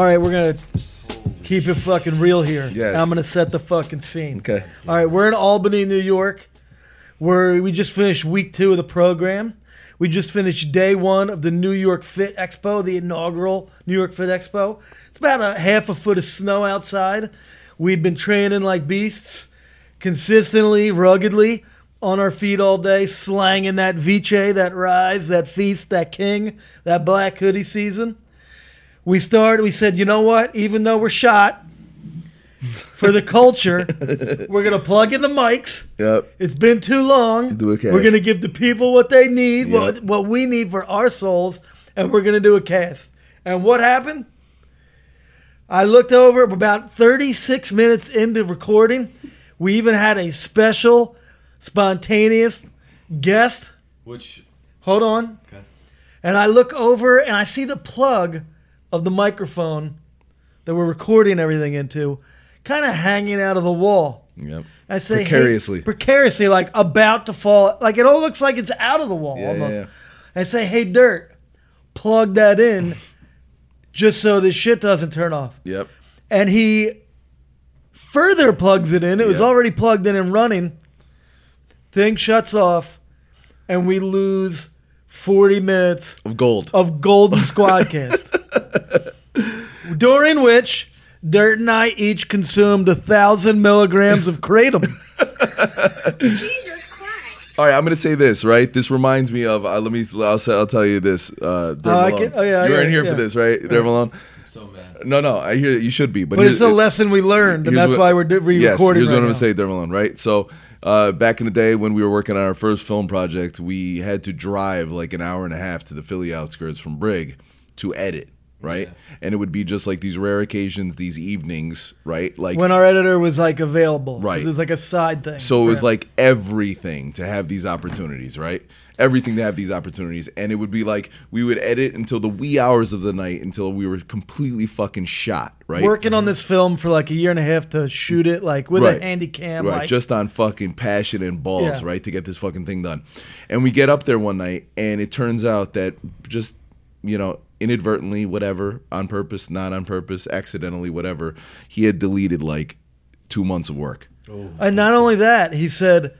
All right, we're gonna keep it fucking real here. Yes. I'm gonna set the fucking scene. Okay. All right, we're in Albany, New York. Where we just finished week two of the program. We just finished day one of the New York Fit Expo, the inaugural New York Fit Expo. It's about a half a foot of snow outside. We'd been training like beasts, consistently, ruggedly, on our feet all day, slanging that Vice, that Rise, that Feast, that King, that Black Hoodie season. We started, we said, you know what? Even though we're shot, for the culture, we're going to plug in the mics. Yep. It's been too long. Do a cast. We're gonna give the people what they need, Yeah. what what we need for our souls, and we're gonna do a cast. And what happened? I looked over about 36 minutes into recording. We even had a special, spontaneous guest. Which Hold on. Okay. And I look over and I see the plug of the microphone that we're recording everything into, kind of hanging out of the wall. Yep. I say hey- Precariously. precariously, like about to fall. Like it all looks like it's out of the wall Yeah, almost. yeah, yeah. I say, hey, dirt, plug that in, just so this shit doesn't turn off. Yep. And he further plugs it in. It was already plugged in and running. Thing shuts off, and we lose forty minutes Of gold. of Golden Squadkast, during which Dirt and I each consumed a thousand milligrams of kratom. Jesus Christ. All right, I'm gonna say this. Right, this reminds me of. Uh, let me. I'll say. I'll tell you this. Uh, Derek Oh, I Malone. can- oh, yeah, you yeah, weren't here yeah. for this, right, Derek Malone? so mad. No, no. I hear you should be, but, But it's here's- a lesson we learned, and that's what- why we're di- re-recording Yes, here's right what I'm gonna say, Derek Malone. Right, so. Uh, back in the day when we were working on our first film project, we had to drive like an hour and a half to the Philly outskirts from Brig to edit, right? And it would be just like these rare occasions, these evenings, right? Like when our editor was like available, Right. It was like a side thing. So it was him. like everything to have these opportunities, right? Everything to have these opportunities. And it would be like we would edit until the wee hours of the night until we were completely fucking shot, right? working on this film for like a year and a half to shoot it, like with a Right. handy cam, right, like just on fucking passion and balls, Yeah. right, to get this fucking thing done. And we get up there one night, and it turns out that just you know inadvertently, whatever, on purpose, not on purpose, accidentally, whatever, he had deleted like two months of work. Oh. And not only that, he said,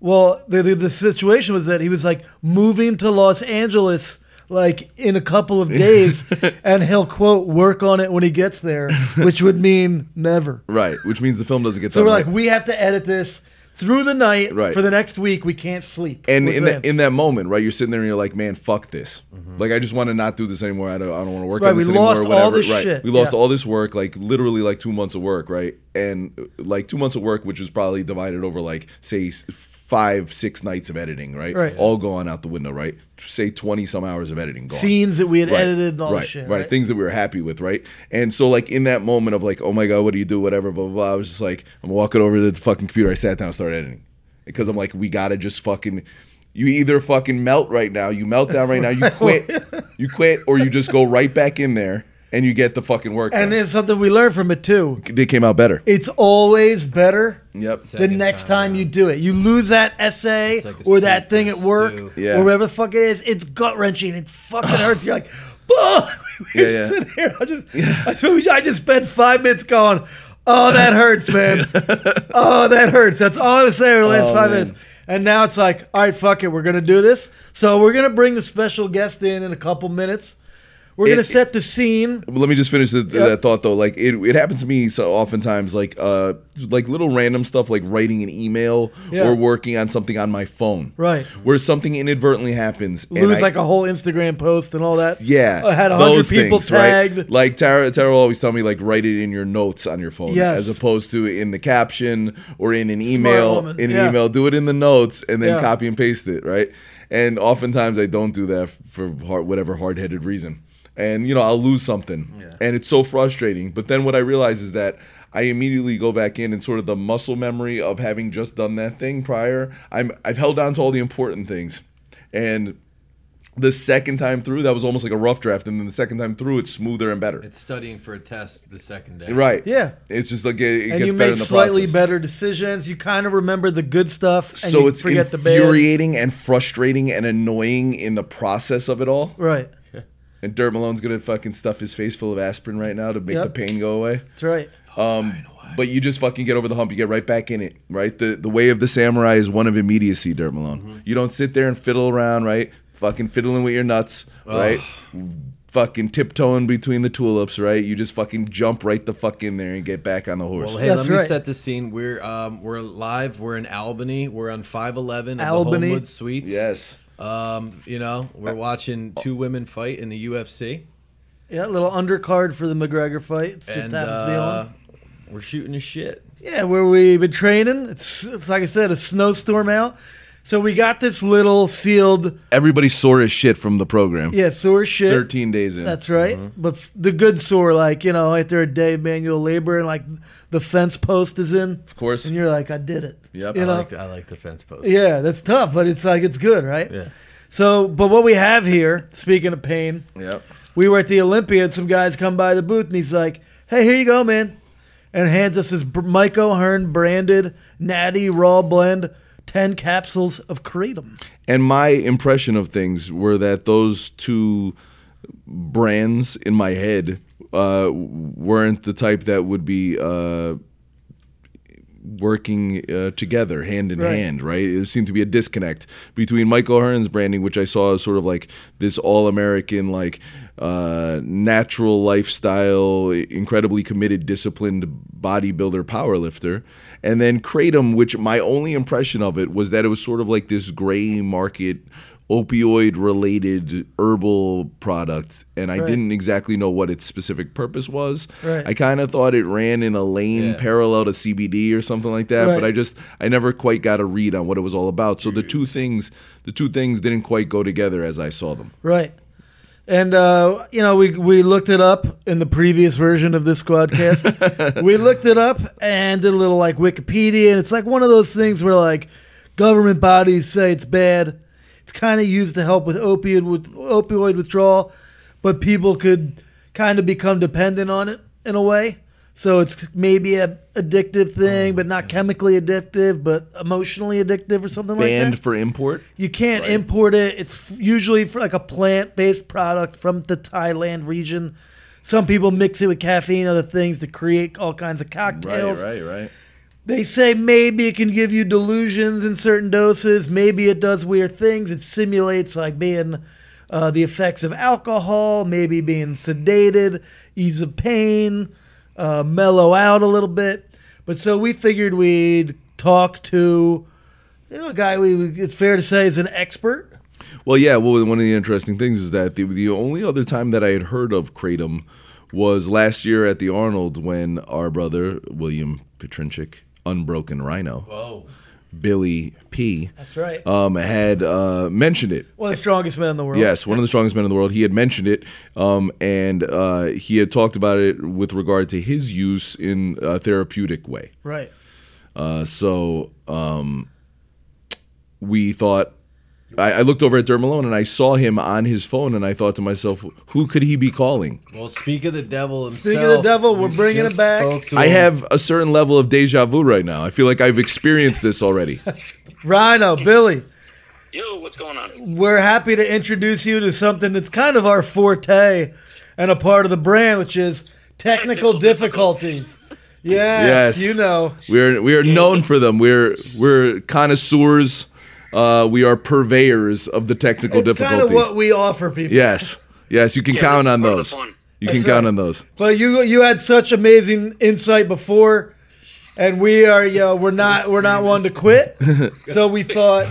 well, the, the, the situation was that he was like moving to Los Angeles like in a couple of days, and he'll quote work on it when he gets there, which would mean never. Right, which means the film doesn't get So done. we're right. like, we have to edit this through the night Right. for the next week. We can't sleep. and in that in that moment, right, you're sitting there and you're like, man, fuck this. Mm-hmm. Like, I just want to not do this anymore. I don't, I don't want to work Right, on this we anymore. lost all whatever. this right. shit, We lost yeah. all this work, like literally like two months of work, right? And like two months of work, which was probably divided over like say five, six nights of editing, right? Right. All gone out the window, right? Say twenty some hours of editing gone. scenes that we had Right, edited and all right, that shit. right, things that we were happy with, right? And so, like in that moment of like, oh my god, what do you do? Whatever, blah blah. blah I was just like, I'm walking over to the fucking computer. I sat down, and started editing because I'm like, we gotta just fucking. You either fucking melt right now, you melt down right now, you quit, you quit, or you just go right back in there and you get the fucking work. And done. there's something we learned from it too. they came out better. It's always better Yep. the Second next time time you do it. You lose that essay It's like a or that soup thing at work stew. Yeah. or whatever the fuck it is. It's gut wrenching. It fucking hurts. You're like, "Ugh." we Yeah, just yeah. sitting here. I just, I, swear, I just spent five minutes going, oh, that hurts, man. oh, that hurts. That's all I was saying for the last Oh, five man. minutes. And now it's like, all right, fuck it. We're going to do this. So we're going to bring the special guest in in a couple minutes. We're going to It- set the scene. Let me just finish the, Yep. that thought though. Like it, it happens to me so oftentimes, like uh, like little random stuff, like writing an email Yeah. or working on something on my phone, Right. Where something inadvertently happens, and Lose I- like a whole Instagram post and all that. Yeah, I had a hundred people things, right? tagged. Like Tara, Tara will always tell me like write it in your notes on your phone, Yes. as opposed to in the caption or in an email. In an yeah. email, do it in the notes and then Yeah. copy and paste it, right? And oftentimes I don't do that for hard, whatever hard-headed reason, and you know I'll lose something, and it's so frustrating. But then what I realize is that. I immediately go back in and sort of the muscle memory of having just done that thing prior. I'm I've held on to all the important things, and the second time through, that was almost like a rough draft, and then the second time through, it's smoother and better. It's studying for a test the second day. right. Yeah. It's just like it, it and gets you better make in the slightly process. better decisions. You kind of remember the good stuff, and so you it's forget the bad. infuriating and frustrating and annoying in the process of it all. Right. And Dirt Malone's gonna fucking stuff his face full of aspirin right now to make Yep. the pain go away. That's right. Um, but you just fucking get over the hump. You get right back in it, right? The the way of the samurai is one of immediacy, Dirt Malone. You don't sit there and fiddle around, right? Fucking fiddling with your nuts, right? Fucking tiptoeing between the tulips, right? You just fucking jump right the fuck in there and get back on the horse. Well, hey, That's let me right. set the scene. We're um, we're live. We're in Albany. We're on 511 of Albany. the Homewood Suites. yes. Um, you know, we're watching two women fight in the UFC, Yeah, a little undercard for the McGregor fight. It's just and happens to be uh, on. we're shooting the shit. Yeah, where we've been training. It's, it's like I said, a snowstorm out. So we got this little sealed, Everybody's sore as shit from the program. yeah, sore shit. 13 days in. That's right. Mm-hmm. But f- the good sore, like, you know, after a day of manual labor and like the fence post is in. of course. And you're like, I did it. Yep. You I know? like I like the fence post. Yeah, that's tough, but it's like, it's good, right? Yeah. So, but what we have here, speaking of pain, Yep. we were at the Olympia and some guys come by the booth and he's like, hey, here you go, man. And hands us his Br- Mike O'Hearn branded Natty Raw Blend 10 capsules of Kratom. And my impression of things were that those two brands in my head uh, weren't the type that would be uh, working uh, together hand in Right. hand, right? It seemed to be a disconnect between Michael O'Hearn's branding, which I saw as sort of like this all American, like uh, natural lifestyle, incredibly committed, disciplined bodybuilder, powerlifter. And then Kratom, which my only impression of it was that it was sort of like this gray market opioid related herbal product and I Right. didn't exactly know what its specific purpose was. Right. I kind of thought it ran in a lane Yeah. parallel to CBD or something like that, but I just I never quite got a read on what it was all about. So the mm. two things the two things didn't quite go together as I saw them. Right. And uh, you know, we we looked it up in the previous version of this squadkast. we looked it up and did a little like Wikipedia, and it's like one of those things where like government bodies say it's bad. It's kind of used to help with opioid with opioid withdrawal, but people could kind of become dependent on it in a way. So it's maybe a addictive thing, but not chemically addictive, but emotionally addictive or something like that. Banned for import. You can't Right. import it. It's f- usually for like a plant-based product from the Thailand region. Some people mix it with caffeine, other things to create all kinds of Right, cocktails. right, right. Right. They say maybe it can give you delusions in certain doses. Maybe it does weird things. It simulates like being uh, the effects of alcohol, maybe being sedated, ease of pain, uh, mellow out a little bit. But so we figured we'd talk to you know, a guy we it's fair to say is an expert. Well, yeah. Well, one of the interesting things is that the, the only other time that I had heard of kratom was last year at the Arnold when our brother William Petrinchik, Unbroken Rhino, Whoa. Billy P, That's right. um, had uh, mentioned it. One of the strongest men in the world. Yes, one of the strongest men in the world. He had mentioned it, um, and uh, he had talked about it with regard to his use in a therapeutic way. Right. Uh, so um, we thought. I, I looked over at Dirt Malone and I saw him on his phone, and I thought to myself, "Who could he be calling?" Well, speak of the devil himself. Speak of the devil, we're bringing it back. I have a certain level of deja vu right now. I feel like I've experienced this already. Rhino, Billy, Yo, what's going on? we're happy to introduce you to something that's kind of our forte and a part of the brand, which is technical Technical difficulties. Yes, Yes. you know. We're we are known for them. We're we're connoisseurs. Uh, we are purveyors of the technical It's kind of what we offer people. yes, yes, you can Yeah, count on part of the those. fun. You can That's count right. on those. But you you had such amazing insight before, and we are you know, we're not we're not one to quit. so we thought,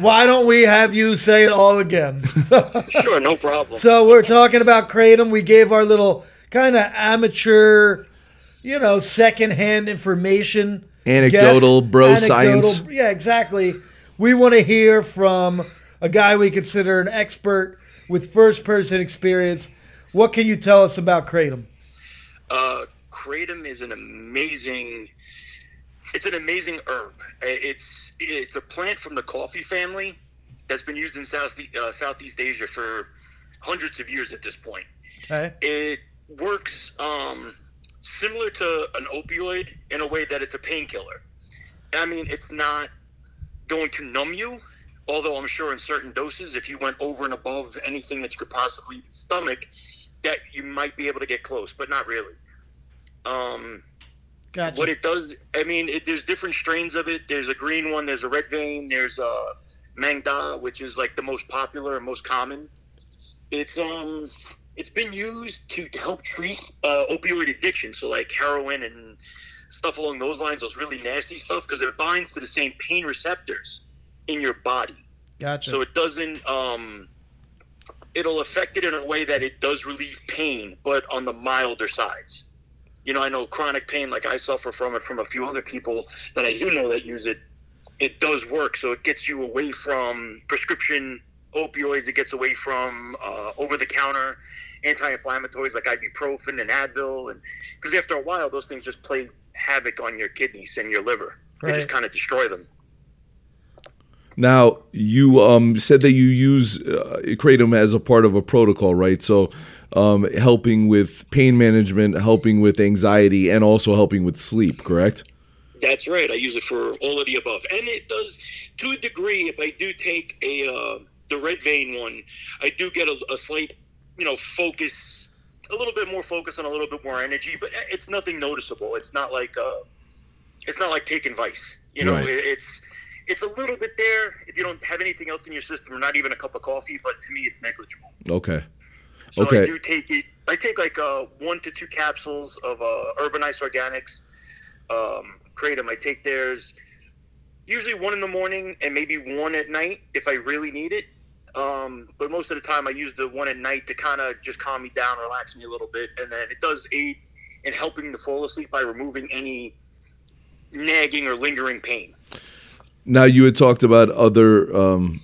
why don't we have you say it all again? Sure, no problem. So we're talking about kratom. We gave our little kind of amateur, you know, secondhand information. Anecdotal, guess. bro Anecdotal- science. Yeah, exactly. We want to hear from a guy we consider an expert with first person experience. What can you tell us about kratom? Uh, kratom is an amazing. It's an amazing herb. It's it's a plant from the coffee family that's been used in South uh, Southeast Asia for hundreds of years at this point. Okay. It works um, similar to an opioid in a way that it's a painkiller. I mean, it's not going to numb you, Although I'm sure in certain doses, if you went over and above anything that you could possibly stomach, that you might be able to get close, but not really. Um, Gotcha. what it does, I mean, it, there's different strains of it. There's a green one. There's a red vein. There's a Maeng Da, which is like the most popular and most common. It's um, it's been used to help treat uh, opioid addiction, so like heroin and stuff along those lines. Those really nasty stuff because it binds to the same pain receptors in your body. gotcha. So it doesn't um it'll affect it in a way that it does relieve pain, but on the milder sides. You know, I know chronic pain like I suffer from it from a few other people that I do know that use it. It does work, so it gets you away from prescription opioids. It gets away from uh, over-the-counter anti-inflammatories like ibuprofen and Advil, and because after a while, those things just play havoc on your kidneys and your liver. They just kind of destroy them. Now you um, said that you use uh, kratom as a part of a protocol, right? So um, helping with pain management, helping with anxiety, and also helping with sleep. Correct? That's right. I use it for all of the above, and it does to a degree. If I do take a uh, the red vein one, I do get a, a slight, you know, focus, a little bit more focus and a little bit more energy, but it's nothing noticeable. It's not like uh, it's not like taking Vice. You know, Right. it's it's a little bit there if you don't have anything else in your system, or not even a cup of coffee. But to me, it's negligible. Okay. So Okay. I do take it. I take like uh, one to two capsules of uh, Urban Ice Organics um, kratom. I take theirs usually one in the morning and maybe one at night if I really need it. Um, but most of the time, I use the one at night to kind of just calm me down, relax me a little bit, and then it does aid in helping to fall asleep by removing any nagging or lingering pain. Now you had talked about other um,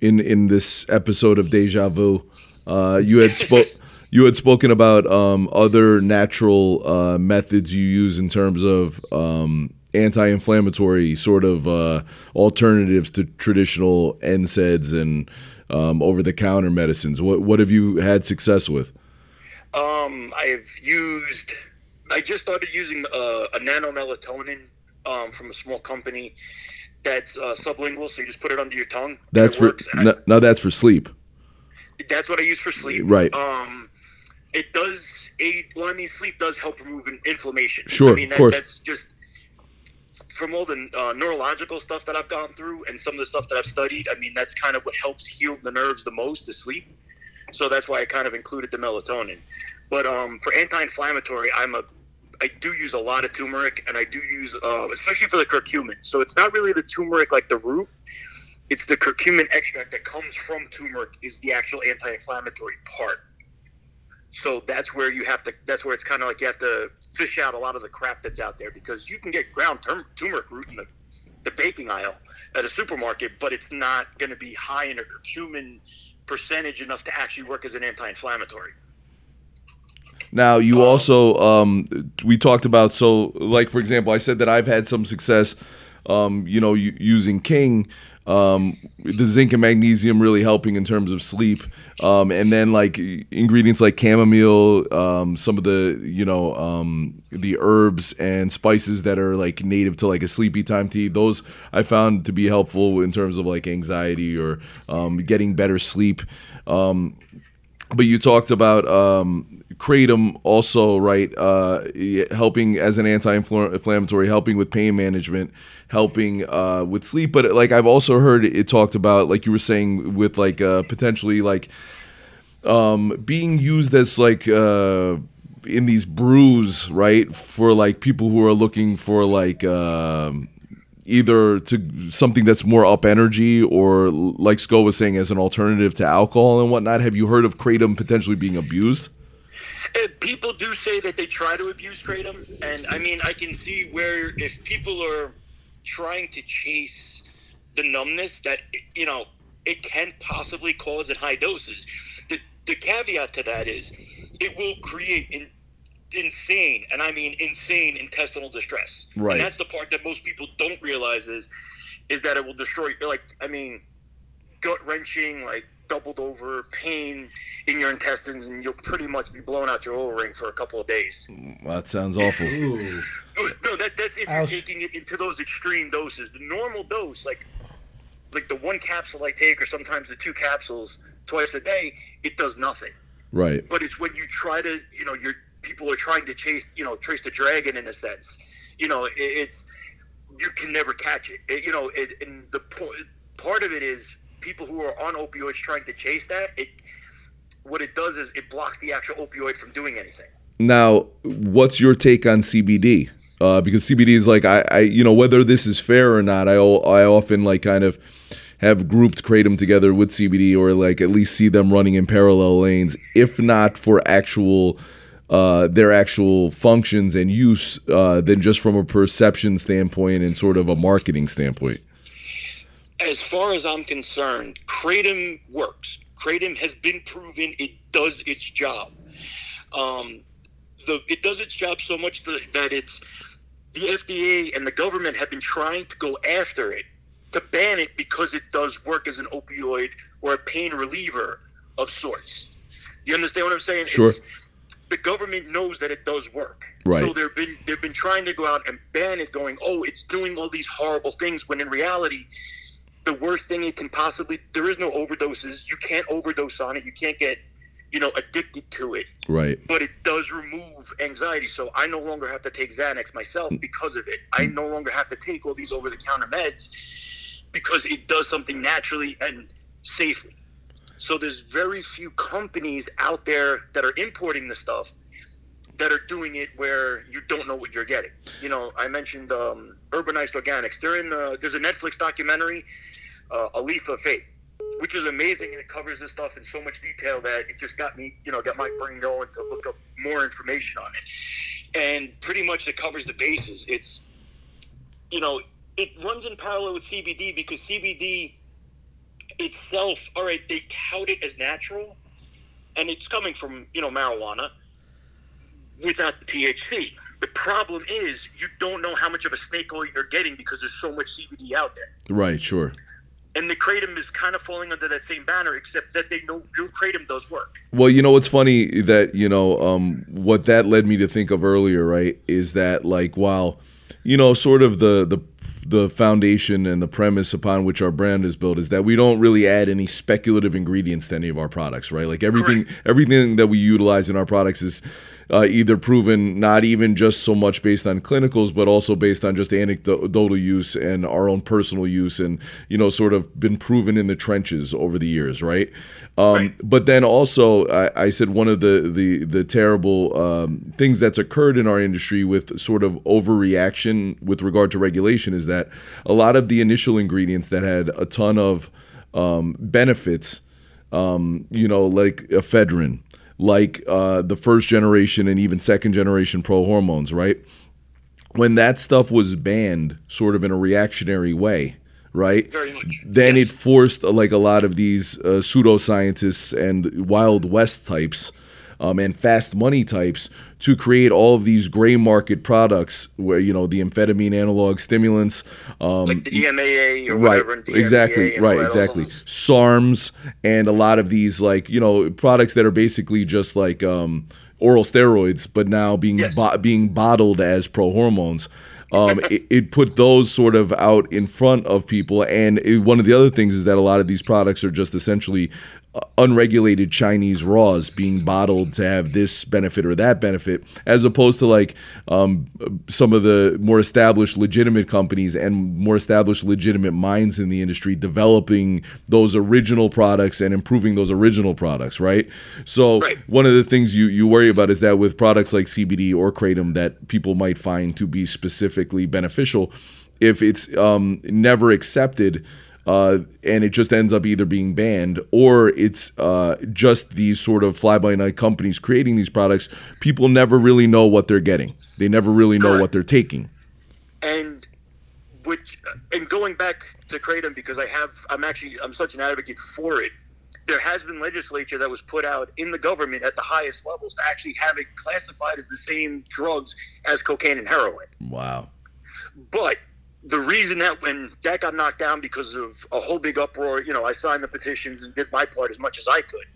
in in this episode of Deja Vu. Uh, you had spoke you had spoken about um, other natural uh, methods you use in terms of um, anti-inflammatory sort of uh, alternatives to traditional NSAIDs and um, over-the-counter medicines. What what have you had success with? Um, I've used. I just started using uh, a nano melatonin um, from a small company that's uh, sublingual, so you just put it under your tongue. That's for no, no, that's for sleep. That's what I use for sleep. Right. Um, it does aid. Well, I mean, sleep does help remove inflammation. Sure, I mean, of course. that's just from all the uh, neurological stuff that I've gone through and some of the stuff that I've studied. I mean, that's kind of what helps heal the nerves the most is sleep. So that's why I kind of included the melatonin. But um, for anti-inflammatory, I'm a I do use a lot of turmeric, and I do use, uh, especially for the curcumin. So it's not really the turmeric like the root; it's the curcumin extract that comes from turmeric is the actual anti-inflammatory part. So that's where you have to. That's where it's kind of like you have to fish out a lot of the crap that's out there because you can get ground turm- turmeric root in the, the baking aisle at a supermarket, but it's not going to be high in a curcumin percentage enough to actually work as an anti-inflammatory. Now, you also um, we talked about so like for example, I said that I've had some success, um, you know, using King, um, the zinc and magnesium really helping in terms of sleep, um, and then like ingredients like chamomile, um, some of the you know um, the herbs and spices that are like native to like a sleepy time tea. Those I found to be helpful in terms of like anxiety or um, getting better sleep. Um, but you talked about um, kratom also, right? Uh, helping as an anti-inflammatory, helping with pain management, helping uh, with sleep. But like I've also heard it talked about, like you were saying, with like uh, potentially like um, being used as like uh, in these brews, right? For like people who are looking for like. Um, either to something that's more up energy or like Sko was saying as an alternative to alcohol and whatnot. Have you heard of kratom potentially being abused? People do say that they try to abuse kratom, and I mean, I can see where if people are trying to chase the numbness, that you know, it can possibly cause in high doses. The the caveat to that is, it will create in, insane, and I mean insane, intestinal distress. Right. And that's the part that most people don't realize is, is that it will destroy. Like, I mean, gut wrenching, like doubled over pain in your intestines, and you'll pretty much be blown out your O ring for a couple of days. That sounds awful. No, that, that's if you're Ouch. taking it into those extreme doses. The normal dose, like like the one capsule I take, or sometimes the two capsules twice a day, it does nothing. Right. But it's when you try to, you know, your people are trying to chase, you know, trace the dragon in a sense. You know, it, it's you can never catch it. it you know, it, and the po- part of it is people who are on opioids trying to chase that. It what it does is it blocks the actual opioid from doing anything. Now, what's your take on CBD? Uh, because CBD is like I, I, you know, whether this is fair or not, I, I often like kind of have grouped kratom together with CBD, or like at least see them running in parallel lanes, if not for actual. Uh, their actual functions and use uh, than just from a perception standpoint and sort of a marketing standpoint. As far as I'm concerned, kratom works. Kratom has been proven it does its job. Um, the it does its job so much that, that it's the FDA and the government have been trying to go after it to ban it because it does work as an opioid or a pain reliever of sorts. You understand what I'm saying? Sure. It's, the government knows that it does work. Right. So they've been they've been trying to go out and ban it, going, oh, it's doing all these horrible things. When in reality, the worst thing it can possibly there is no overdoses. You can't overdose on it. You can't get you know addicted to it. Right. But it does remove anxiety. So I no longer have to take Xanax myself because of it. I no longer have to take all these over the counter meds because it does something naturally and safely. So there's very few companies out there that are importing the stuff that are doing it where you don't know what you're getting. You know, I mentioned um, Urban Ice Organics. They're in. Uh, there's a Netflix documentary, uh, A Leaf of Faith, which is amazing and it covers this stuff in so much detail that it just got me, you know, got my brain going to look up more information on it. And pretty much it covers the bases. It's, you know, it runs in parallel with CBD because CBD itself, all right, they tout it as natural, and it's coming from you know marijuana without the THC. The problem is you don't know how much of a snake oil you're getting because there's so much CBD out there. Right. Sure. And the kratom is kind of falling under that same banner, except that they know real kratom does work. Well, you know what's funny that you know um, what that led me to think of earlier, right? Is that like while you know sort of the the the foundation and the premise upon which our brand is built is that we don't really add any speculative ingredients to any of our products, right? Like everything Correct. everything that we utilize in our products is uh, either proven not even just so much based on clinicals, but also based on just anecdotal use and our own personal use, and you know, sort of been proven in the trenches over the years, right? Um, Right. But then also, I, I said one of the the the terrible um, things that's occurred in our industry with sort of overreaction with regard to regulation is that a lot of the initial ingredients that had a ton of um, benefits, um, you know, like ephedrine, like uh, the first generation and even second generation pro hormones, right? When that stuff was banned, sort of in a reactionary way, right? Very much. Then Yes. it forced uh, like a lot of these uh, pseudoscientists and Wild West types um, and fast money types to create all of these gray market products where you know the amphetamine analog stimulants, um, Like the DMAA or right whatever. and DMDA exactly right exactly sarms and a lot of these like you know products that are basically just like um, oral steroids but now being Yes. bo- being bottled as pro hormones um, it, it put those sort of out in front of people and it, one of the other things is that a lot of these products are just essentially unregulated Chinese raws being bottled to have this benefit or that benefit, as opposed to like um, some of the more established legitimate companies and more established legitimate minds in the industry developing those original products and improving those original products, right? So Right. one of the things you, you worry about is that with products like CBD or kratom that people might find to be specifically beneficial, if it's um, never accepted uh, and it just ends up either being banned or it's uh, just these sort of fly by night companies creating these products, people never really know what they're getting. They never really know what they're taking. and which and going back to kratom because I have I'm actually I'm such an advocate for it. There has been legislature that was put out in the government at the highest levels to actually have it classified as the same drugs as cocaine and heroin. Wow. But the reason that when that got knocked down because of a whole big uproar, you know, I signed the petitions and did my part as much as I could.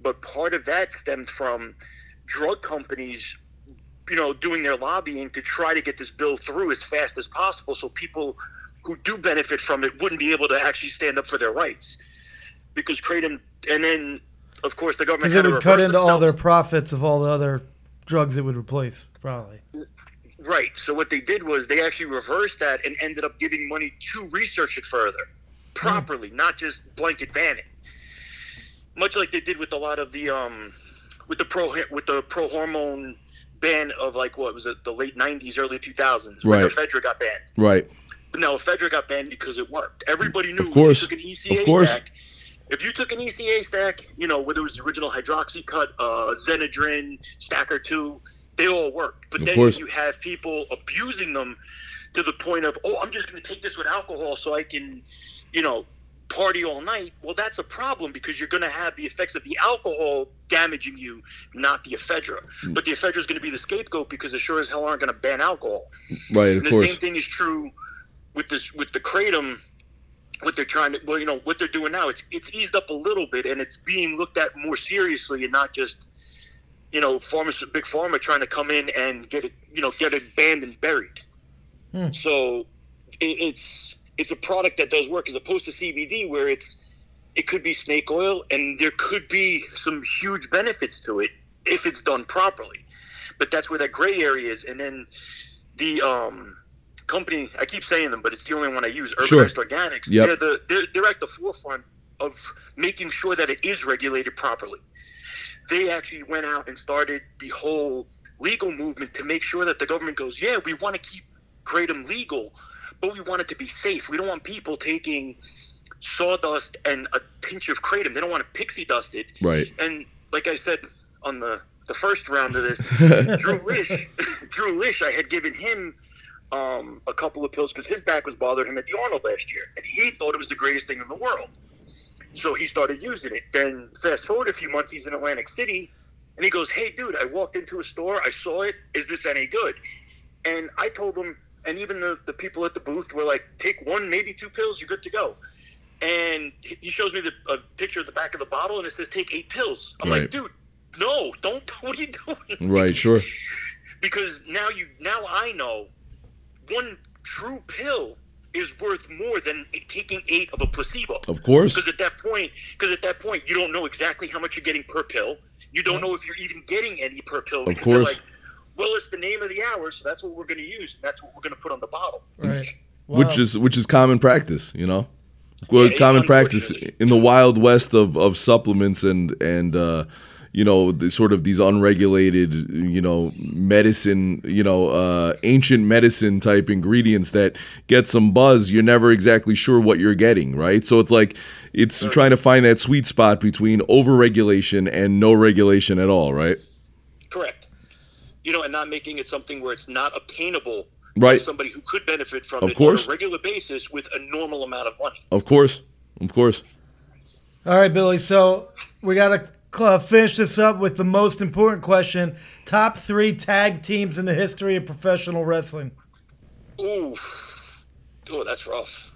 But part of that stemmed from drug companies, you know, doing their lobbying to try to get this bill through as fast as possible so people who do benefit from it wouldn't be able to actually stand up for their rights because kratom and then of course the government had it to would cut into all their profits of all the other drugs it would replace, probably. Right. So what they did was they actually reversed that and ended up giving money to research it further, properly, not just blanket ban it. Much like they did with a lot of the um, with the pro with the pro hormone ban of like what was it the late '90s, early 2000s when Right. ephedra got banned. Right. But now ephedra got banned because it worked. Everybody knew Of course. if you took an ECA Of course. stack. If you took an ECA stack, you know whether it was the original hydroxy hydroxycut, uh, Xenadrin, Stacker Two, they all work. But Of then course. you have people abusing them to the point of, oh, I'm just going to take this with alcohol so I can, you know, party all night. Well, that's a problem because you're going to have the effects of the alcohol damaging you, not the ephedra. Mm. But the ephedra is going to be the scapegoat because they sure as hell aren't going to ban alcohol. Right. And Of the same thing is true with this with the kratom. What they're trying to, well, you know, what they're doing now, it's it's eased up a little bit, and it's being looked at more seriously, and not just, you know, pharma, big pharma trying to come in and get it, you know, get it banned and buried. Hmm. So, it, it's it's a product that does work as opposed to CBD, where it's it could be snake oil, and there could be some huge benefits to it if it's done properly. But that's where that gray area is, and then the um, company I keep saying them, but it's the only one I use. Sure. Organics. Yep. They're the they're, they're at the forefront of making sure that it is regulated properly. They actually went out and started the whole legal movement to make sure that the government goes, yeah, we want to keep kratom legal, but we want it to be safe. We don't want people taking sawdust and a pinch of kratom. They don't want to pixie dust it. Right. And like I said on the the first round of this, Drew Lish, Drew Lish, I had given him um, a couple of pills because his back was bothering him at the Arnold last year, and he thought it was the greatest thing in the world. So he started using it. Then fast forward a few months, he's in Atlantic City, and he goes, "Hey, dude, I walked into a store, I saw it. Is this any good?" And I told him, and even the, the people at the booth were like, "Take one, maybe two pills, you're good to go." And he shows me the a picture of the back of the bottle, and it says, "Take eight pills." I'm Right. like, "Dude, no, don't. What are you doing?" Right. Sure. because now you now I know one true pill is worth more than taking eight of a placebo. Of course. Because at that point, because at that point, you don't know exactly how much you're getting per pill. You don't know if you're even getting any per pill. Of course. Like, well, it's the name of the hour, so that's what we're going to use. And that's what we're going to put on the bottle. Right. which is which is common practice, you know. Well, Yeah, common practice in the wild west of, of supplements and and uh, you know the sort of these unregulated you know medicine you know uh, ancient medicine type ingredients that get some buzz. You're never exactly sure what you're getting, right? So it's like it's trying to find that sweet spot between overregulation and no regulation at all, right? Correct. You know, and not making it something where it's not obtainable Right. by somebody who could benefit from Of it course. on a regular basis with a normal amount of money. Of course, of course. All right, Billy. So we got to uh, finish this up with the most important question: top three tag teams in the history of professional wrestling. Ooh, oh, that's rough.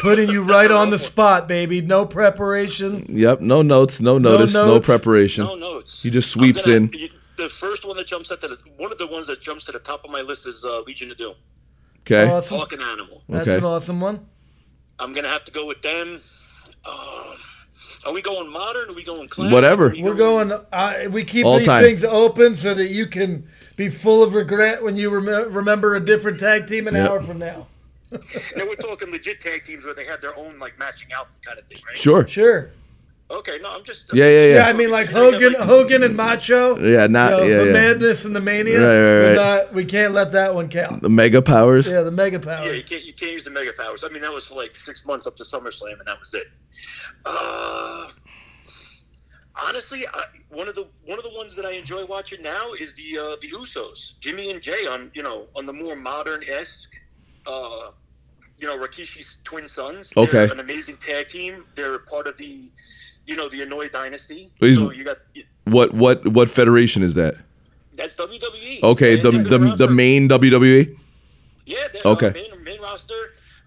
Putting you right on the spot, baby. No preparation. Yep. No notes, no notice, no, notes. preparation. No notes. He just sweeps gonna- in. you- The first one that jumps at the one of the ones that jumps to the top of my list is uh, Legion of Doom, Okay. Awesome. Talking Animal. That's Okay. an awesome one. I'm gonna have to go with them. Uh, are we going modern? Are we going classic? Whatever. We We're going. Uh, we keep All these time. things open so that you can be full of regret when you rem- remember a different tag team an Yep. hour from now. Now we're talking legit tag teams where they have their own like matching outfit kind of thing, right? Sure. Sure. Okay, no, I'm just. Yeah, yeah, Yeah, yeah. I mean like Hogan, like- Hogan and Macho. Yeah, not You know, yeah, the yeah. madness and the mania. Right, right, We're right. not- we can't let that one count. The mega powers. Yeah, the mega powers. Yeah, you powers. can't you can't use the mega powers. I mean, that was like six months up to SummerSlam, and that was it. Uh, honestly, I, one of the one of the ones that I enjoy watching now is the uh, the Usos, Jimmy and Jay, on you know on the more modern esque. Uh, you know, Rikishi's twin sons. Okay. They're an amazing tag team. They're part of the, you know, the Anoa'i dynasty. He's- So you got What what what federation is that? that's WWE. Okay, the the, been the main? WWE. Yeah, they're, Okay. uh, main, main roster.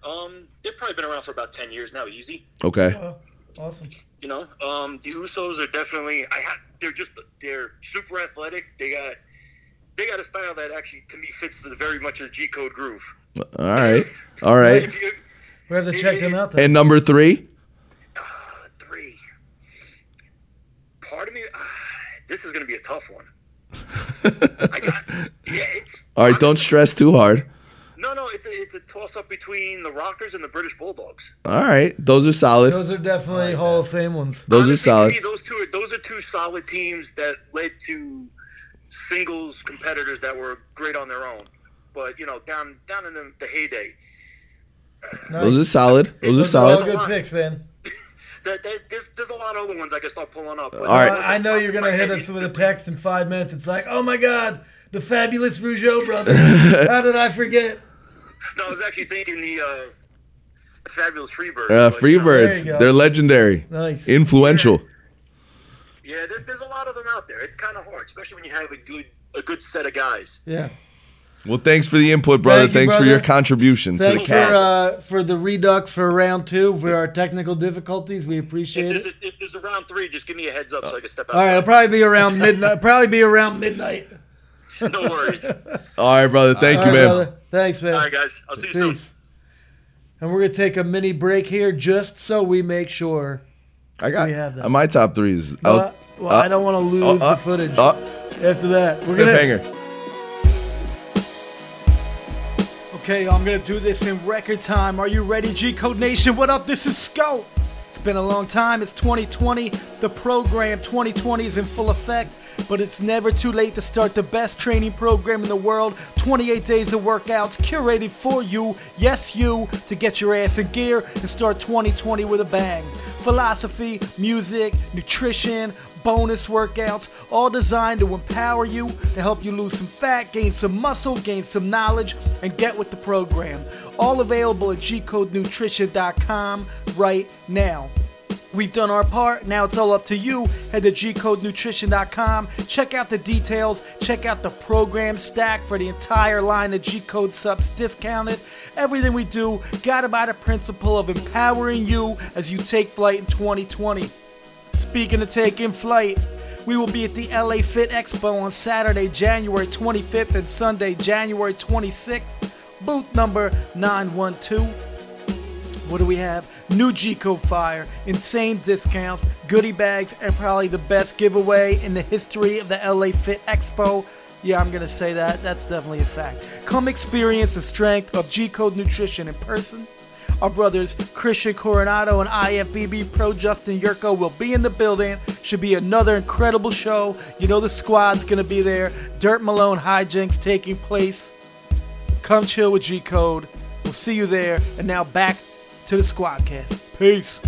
Um, they've probably been around for about ten years now, easy. Okay. Oh, awesome. You know, um, the Usos are definitely. I ha- they're just they're super athletic. They got they got a style that actually to me fits the, very much the G code groove. All right, all right. You- We have to check them out. Then. And number three. uh, three. Part of me, uh, this is going to be a tough one. I got, yeah, it's. All right, don't stress too hard. No, no, it's a, it's a toss up between the Rockers and the British Bulldogs. All right, those are solid. Those are definitely Hall of Fame ones. Those are Honestly, to solid. me, those two, are, those are two solid teams that led to singles competitors that were great on their own. But you know, down down in the, the heyday, Those are solid. Those are Those are all solid. good picks, man. That, that, there's there's a lot of other ones I can start pulling up. But All right. I know you're gonna hit us with a text in five minutes. It's like, oh my god, the fabulous Rougeau brothers. How did I forget? No, I was actually thinking the uh, fabulous Freebirds. Uh, but, you know, Freebirds, you go. they're legendary, Nice. influential. Yeah, there's, there's a lot of them out there. It's kind of hard, especially when you have a good a good set of guys. Yeah. Well, thanks for the input, brother. Thank you, thanks for your contribution to Thanks the for uh, for the redux for round two for our technical difficulties. We If appreciate there's it. a, if there's a round three, just give me a heads up so I can step out. All right, it'll probably be around midnight. Probably be around midnight. no worries. All All right, brother. Thank All you, right, man. brother. Thanks, man. right, guys. I'll see you soon. And we're gonna take a mini break here just so we make sure. I got We have that. my top three is Well, out. well, uh, I don't want to lose uh, uh, the footage uh, after that. We're gonna cliffhanger. Okay, I'm gonna do this in record time. Are you ready, G Code Nation? What up? This is Scout. It's been a long time. It's 2020. The program 2020 is in full effect, but it's never too late to start the best training program in the world. 28 days of workouts curated for you, yes, you, to get your ass in gear and start 2020 with a bang. Philosophy, music, nutrition, bonus workouts, all designed to empower you, to help you lose some fat, gain some muscle, gain some knowledge, and get with the program. All available at gcodenutrition.com right now. We've done our part, now it's all up to you. Head to gcodenutrition.com, check out the details, check out the program stack for the entire line of G Code subs discounted. Everything we do, guided by the principle of empowering you as you take flight in 2020. Speaking of taking flight, we will be at the LA Fit Expo on Saturday, January 25th and Sunday, January 26th. Booth number 912. What do we have? New G Code Fire, insane discounts, goodie bags, and probably the best giveaway in the history of the LA Fit Expo. Yeah, I'm gonna say that. That's definitely a fact. Come experience the strength of G Code Nutrition in person. Our brothers Christian Coronado and IFBB Pro Justin Yurko will be in the building. Should be another incredible show. You know the squad's gonna be there. Dirt Malone hijinks taking place. Come chill with G Code. We'll see you there. And now back to the Squadkast. Peace.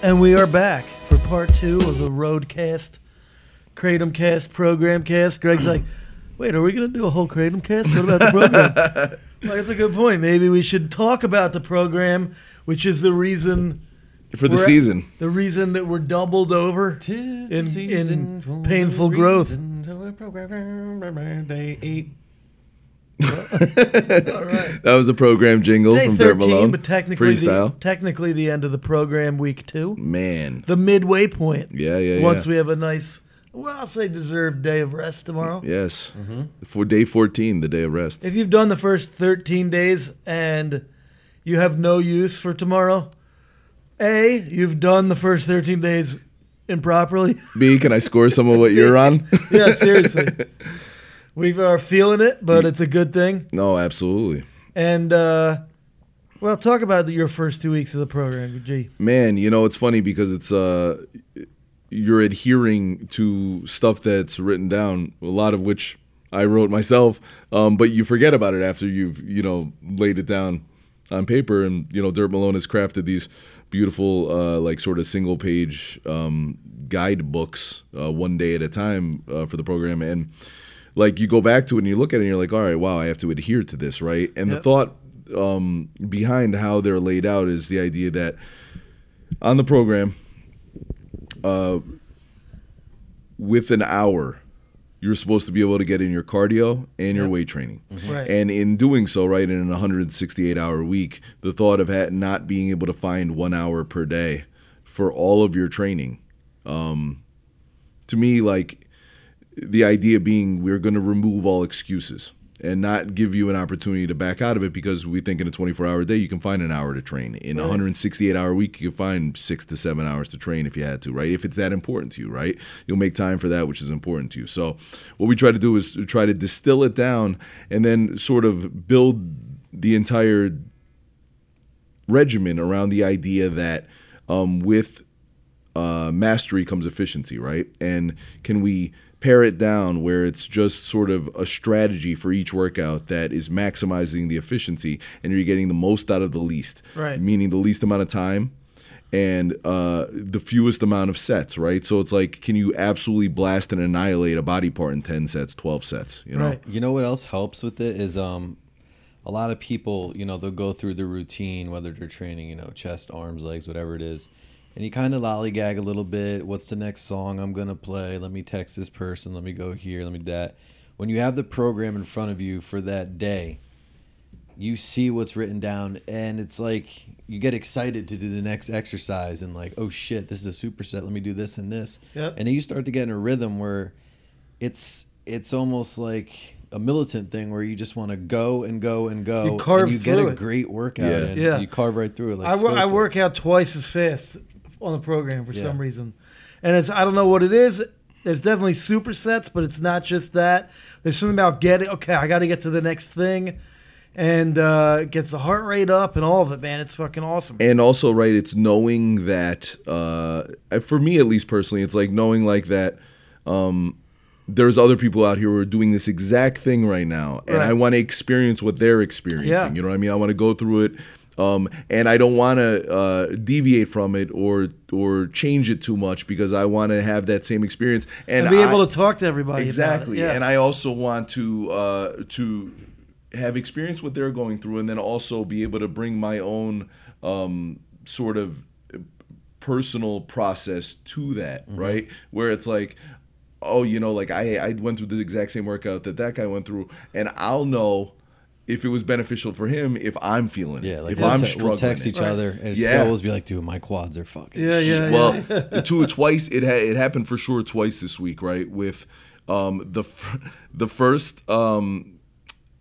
And we are back for part two of the Roadcast, Kratom Cast, Program Cast. Greg's like, wait, are we going to do a whole Kratom Cast? What about the program? like, that's a good point. Maybe we should talk about the program, which is the reason For the We're- season. the reason that we're doubled over in, in painful growth. Day eight. All right. That was a program jingle Day from Dirt 13, Malone. but technically the, Freestyle. technically the end of the program, week two. Man. The midway point. Yeah, yeah, yeah. Once yeah. we have a nice, well, I'll say deserved day of rest tomorrow. Yes. For day 14, the day of rest. If you've done the first 13 days and you have no use for tomorrow, A, you've done the first 13 days improperly. B, can I score some of what you're on? yeah, seriously. We are feeling it, but it's a good thing. no, absolutely. And, uh, well, talk about your first two weeks of the program, G. Man, you know, it's funny because it's uh you're adhering to stuff that's written down, a lot of which I wrote myself, um, but you forget about it after you've, you know, laid it down on paper. And, you know, Dirt Malone has crafted these beautiful uh like sort of single page um guidebooks uh one day at a time uh, for the program. And like you go back to it and you look at it and you're like, all right, wow, I have to adhere to this, right? And the thought um, behind how they're laid out is the idea that on the program, uh, with an hour, you're supposed to be able to get in your cardio and your weight training. Right. And in doing so, right, in an 168 hour week, the thought of ha- not being able to find one hour per day for all of your training, um, to me, like, the idea being we're going to remove all excuses and not give you an opportunity to back out of it because we think in a 24 hour day you can find an hour to train. In a 168 hour week you can find six to seven hours to train if you had to right? If it's that important to you right? You'll make time for that which is important to you. So what we try to do is try to distill it down and then sort of build the entire regimen around the idea that um, with uh, mastery comes efficiency, right? And can we pare it down where it's just sort of a strategy for each workout that is maximizing the efficiency and you're getting the most out of the least, Right. Meaning the least amount of time and uh, the fewest amount of sets, right? So it's like, can you absolutely blast and annihilate a body part in 10 sets, 12 sets, you know? Right. You know what else helps with it is um a lot of people, you know, they'll go through the routine, whether they're training, you know, chest, arms, legs, whatever it is. And you kind of lollygag a little bit. What's the next song I'm going to play? Let me text this person. Let me go here. Let me do that. When you have the program in front of you for that day, you see what's written down and it's like you get excited to do the next exercise and like, oh shit, this is a superset. Let me do this and this. Yep. And then you start to get in a rhythm where it's it's almost like a militant thing where you just want to go and go and go You carve and you get a it. great workout Yeah. and Yeah. you carve right through it like I, wo- I Scosa. work out twice as fast on the program for Yeah. some reason, and it's I don't know what it is. There's definitely supersets, but it's not just that. There's something about getting okay. I got to get to the next thing, and uh, it gets the heart rate up and all of it. Man, it's fucking awesome. and also right it's knowing that uh for me at least personally it's like knowing like that um there's other people out here who are doing this exact thing right now and Right. i want to experience what they're experiencing Yeah. you know what i mean i want to go through it um, and I don't want to uh, deviate from it or or change it too much because I want to have that same experience and, and be I- able to talk to everybody exactly About it. Yeah. and i also want to uh to have experience what they're going through and then also be able to bring my own um sort of personal process to that right where it's like oh you know like i i went through the exact same workout that that guy went through and i'll know if it was beneficial for him if i'm feeling Yeah, it like if we'll, i'm te- struggling we'll text it. each other and Yeah. yeah. always be like, dude, my quads are fucking yeah, yeah, well, yeah. two twice it ha- it happened for sure twice this week, right? With um, the f- the first um,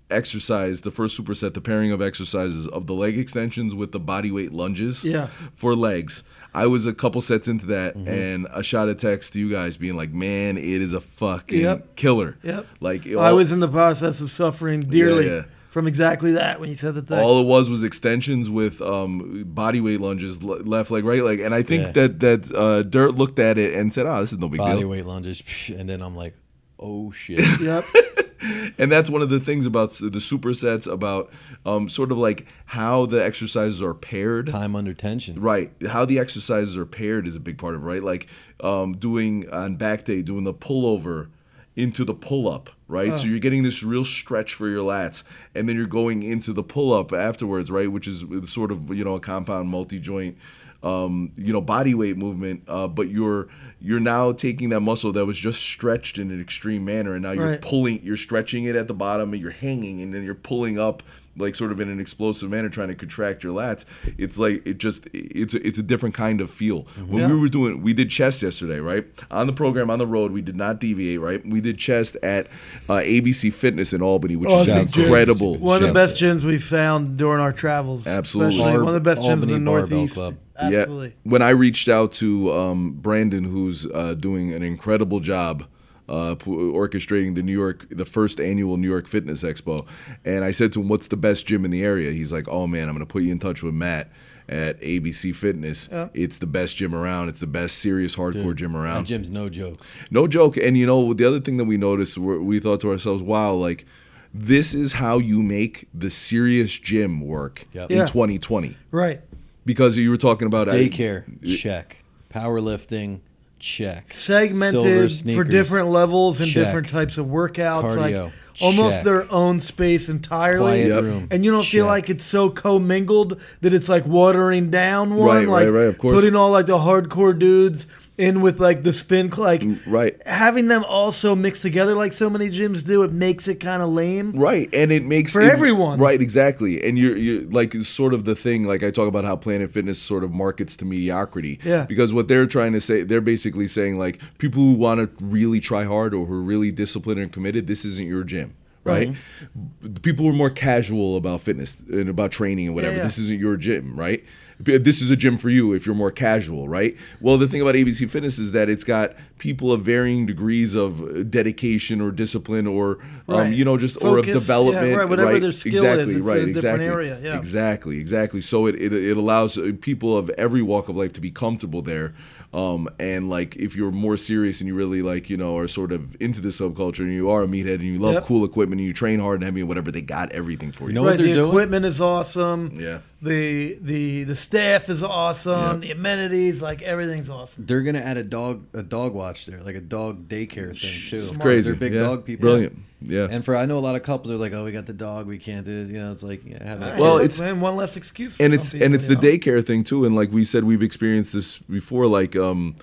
exercise, the first superset, the pairing of exercises of the leg extensions with the body weight lunges Yeah. for legs. I was a couple sets into that, Mm-hmm. and I shot a text to you guys being like, "Man, it is a fucking Yep. killer." Yep. Like it I was in the process of suffering dearly yeah. From exactly that when you said the thing. all it was was extensions with um, body weight lunges, left leg, right leg, and I think Yeah. that that uh, Dirt looked at it and said, "Oh, this is no big body deal." weight lunges. And then I'm like, oh shit. yep. and that's one of the things about the supersets about um, sort of like how the exercises are paired Time under tension. right how the exercises are paired is a big part of it right like um, doing on back day doing the pullover into the pull right? So you're getting this real stretch for your lats and then you're going into the pull up afterwards right? Which is sort of you know a compound multi joint um, you know body weight movement uh, but you're you're now taking that muscle that was just stretched in an extreme manner and now you're Right. pulling you're stretching it at the bottom and you're hanging and then you're pulling up like sort of in an explosive manner trying to contract your lats it's like it just it's a, it's a different kind of feel when Yeah. we were doing we did chest yesterday right on the program on the road we did not deviate right we did chest at uh, abc fitness in albany which Awesome is gym. incredible One of the best gyms we found during our travels. Absolutely. Especially Barb- one of the best gyms in the Barbell Northeast. Club. Absolutely. Yeah. When I reached out to um, Brandon, who's uh, doing an incredible job uh, orchestrating the New York, the first annual New York Fitness Expo, and I said to him, "What's the best gym in the area?" He's like, "Oh man, I'm going to put you in touch with Matt." At ABC Fitness, Yeah. it's the best gym around. It's the best serious hardcore gym That around. gym's no joke. No joke. And you know, the other thing that we noticed, we we thought to ourselves, wow, like this is how you make the serious gym work Yep. in Yeah. 2020. Right. Because you were talking about I- Daycare, check. Powerlifting, check. Segmented Silver for different levels and check. different types of workouts. Cardio, like almost check. their own space entirely. Quiet Yep. room. And you don't feel like it's so commingled that it's like watering down one. Right, like right, right, of course. Putting all like the hardcore dudes in with like the spin, like mm, right. having them also mixed together like so many gyms do. It makes it kind of lame. Right, and it makes For it- everyone. Right, exactly. And you're you're like sort of the thing. Like I talk about how Planet Fitness sort of markets to mediocrity. Yeah. Because what they're trying to say, they're basically saying like people who want to really try hard or who are really disciplined and committed, this isn't your gym. Right, The people who are more casual about fitness and about training and whatever. yeah. This isn't your gym, right? B- This is a gym for you if you're more casual, right? Well, the thing about ABC Fitness is that it's got people of varying degrees of uh, dedication or discipline or, um, you know, just or of Focus, yeah, development. right, whatever right? their skill is, exactly, it's a right, different exactly, area, yeah. Exactly, exactly. So it, it, it allows uh, people of every walk of life to be comfortable there. Um, and like if you're more serious and you really like, you know, are sort of into the subculture and you are a meathead and you love Yep. cool equipment and you train hard and heavy and whatever, they got everything for you. You know right, what they're the doing? equipment is awesome. Yeah. The the the staff is awesome. Yeah. The amenities, like everything's awesome. They're gonna add a dog a dog watch there, like a dog daycare thing too. It's It's crazy. They're big yeah. dog people. Brilliant. Yeah. And for I know a lot of couples are like, oh, we got the dog, we can't do this. You know, it's like yeah, have that. Well, kid. it's- and one less excuse. For and it's people, and it's the know? daycare thing too and like we said we've experienced this before like um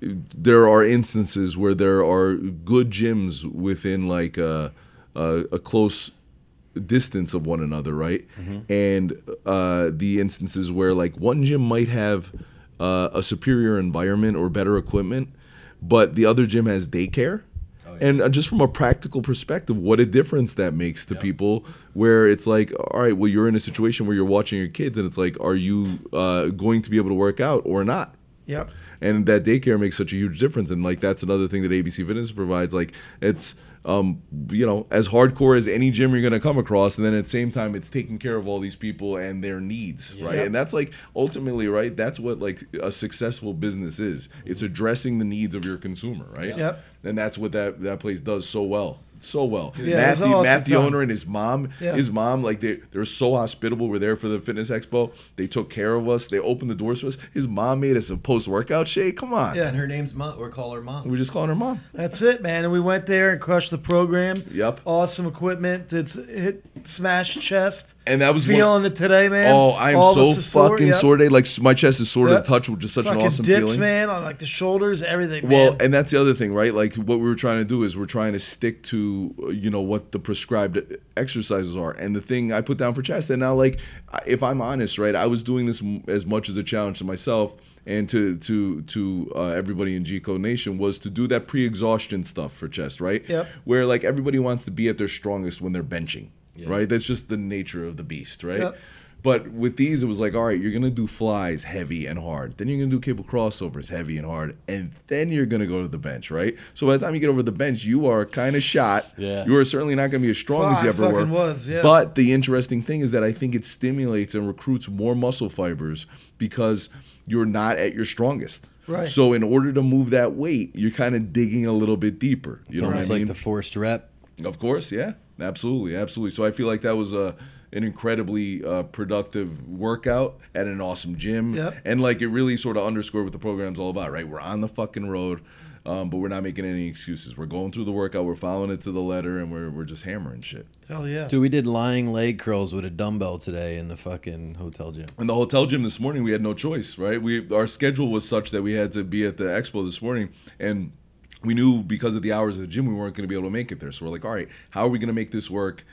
there are instances where there are good gyms within like a a, a close distance of one another right and uh the instances where like one gym might have uh, a superior environment or better equipment but the other gym has daycare and uh, just from a practical perspective, what a difference that makes to people. Where it's like, all right, well, you're in a situation where you're watching your kids, and it's like, are you uh, going to be able to work out or not? Yep. And that daycare makes such a huge difference. And like that's another thing that ABC Fitness provides. Like it's um, you know, as hardcore as any gym you're gonna come across, and then at the same time it's taking care of all these people and their needs, right? And that's like ultimately, right? That's what like a successful business is. It's addressing the needs of your consumer, right? Yep. And that's what that that place does so well. So well. Yeah, Matt, the, awesome Matt, the owner, and his mom, Yeah. his mom, like they they're so hospitable. We're there for the fitness expo. They took care of us. They opened the doors for us. His mom made us a post workout shake. Come on. Yeah. and her name's mom, or call her mom. We're just calling her mom. That's it, man. And we went there and crushed the program. Yep. Awesome equipment. It's hit smash chest. And that was one- feeling it today, man. Oh, I am All so fucking yep. sore today. Like my chest is sore to Yep. the touch, which is such Fucking an awesome dips, feeling. man, on like the shoulders, everything. Well, man. and that's the other thing, right? Like what we were trying to do is we're trying to stick to you know what the prescribed exercises are. And the thing I put down for chest, and now like if I'm honest, right, I was doing this as much as a challenge to myself and to to to uh, everybody in G Code Nation was to do that pre-exhaustion stuff for chest, right? Yep. Where like everybody wants to be at their strongest when they're benching, right? That's just the nature of the beast, right? Yep. But with these, it was like, all right, you're gonna do flies heavy and hard. Then you're gonna do cable crossovers heavy and hard, and then you're gonna go to the bench, right? So by the time you get over the bench, you are kind of shot. Yeah. You are certainly not gonna be as strong as you ever were. fucking was, yeah. But the interesting thing is that I think it stimulates and recruits more muscle fibers because you're not at your strongest. Right. So in order to move that weight, you're kind of digging a little bit deeper. You It's know what I almost mean? like the forced rep. Of course, yeah, absolutely, absolutely. So I feel like that was a an incredibly uh, productive workout at an awesome gym, Yep. and like it really sort of underscored what the program's all about. Right, we're on the fucking road, um, but we're not making any excuses. We're going through the workout, we're following it to the letter, and we're we're just hammering shit. Hell yeah. Dude, we did lying leg curls with a dumbbell today in the fucking hotel gym. In the hotel gym this morning, we had no choice, right? We our schedule was such that we had to be at the expo this morning, and we knew because of the hours of the gym, we weren't going to be able to make it there. So we're like, all right, how are we going to make this work?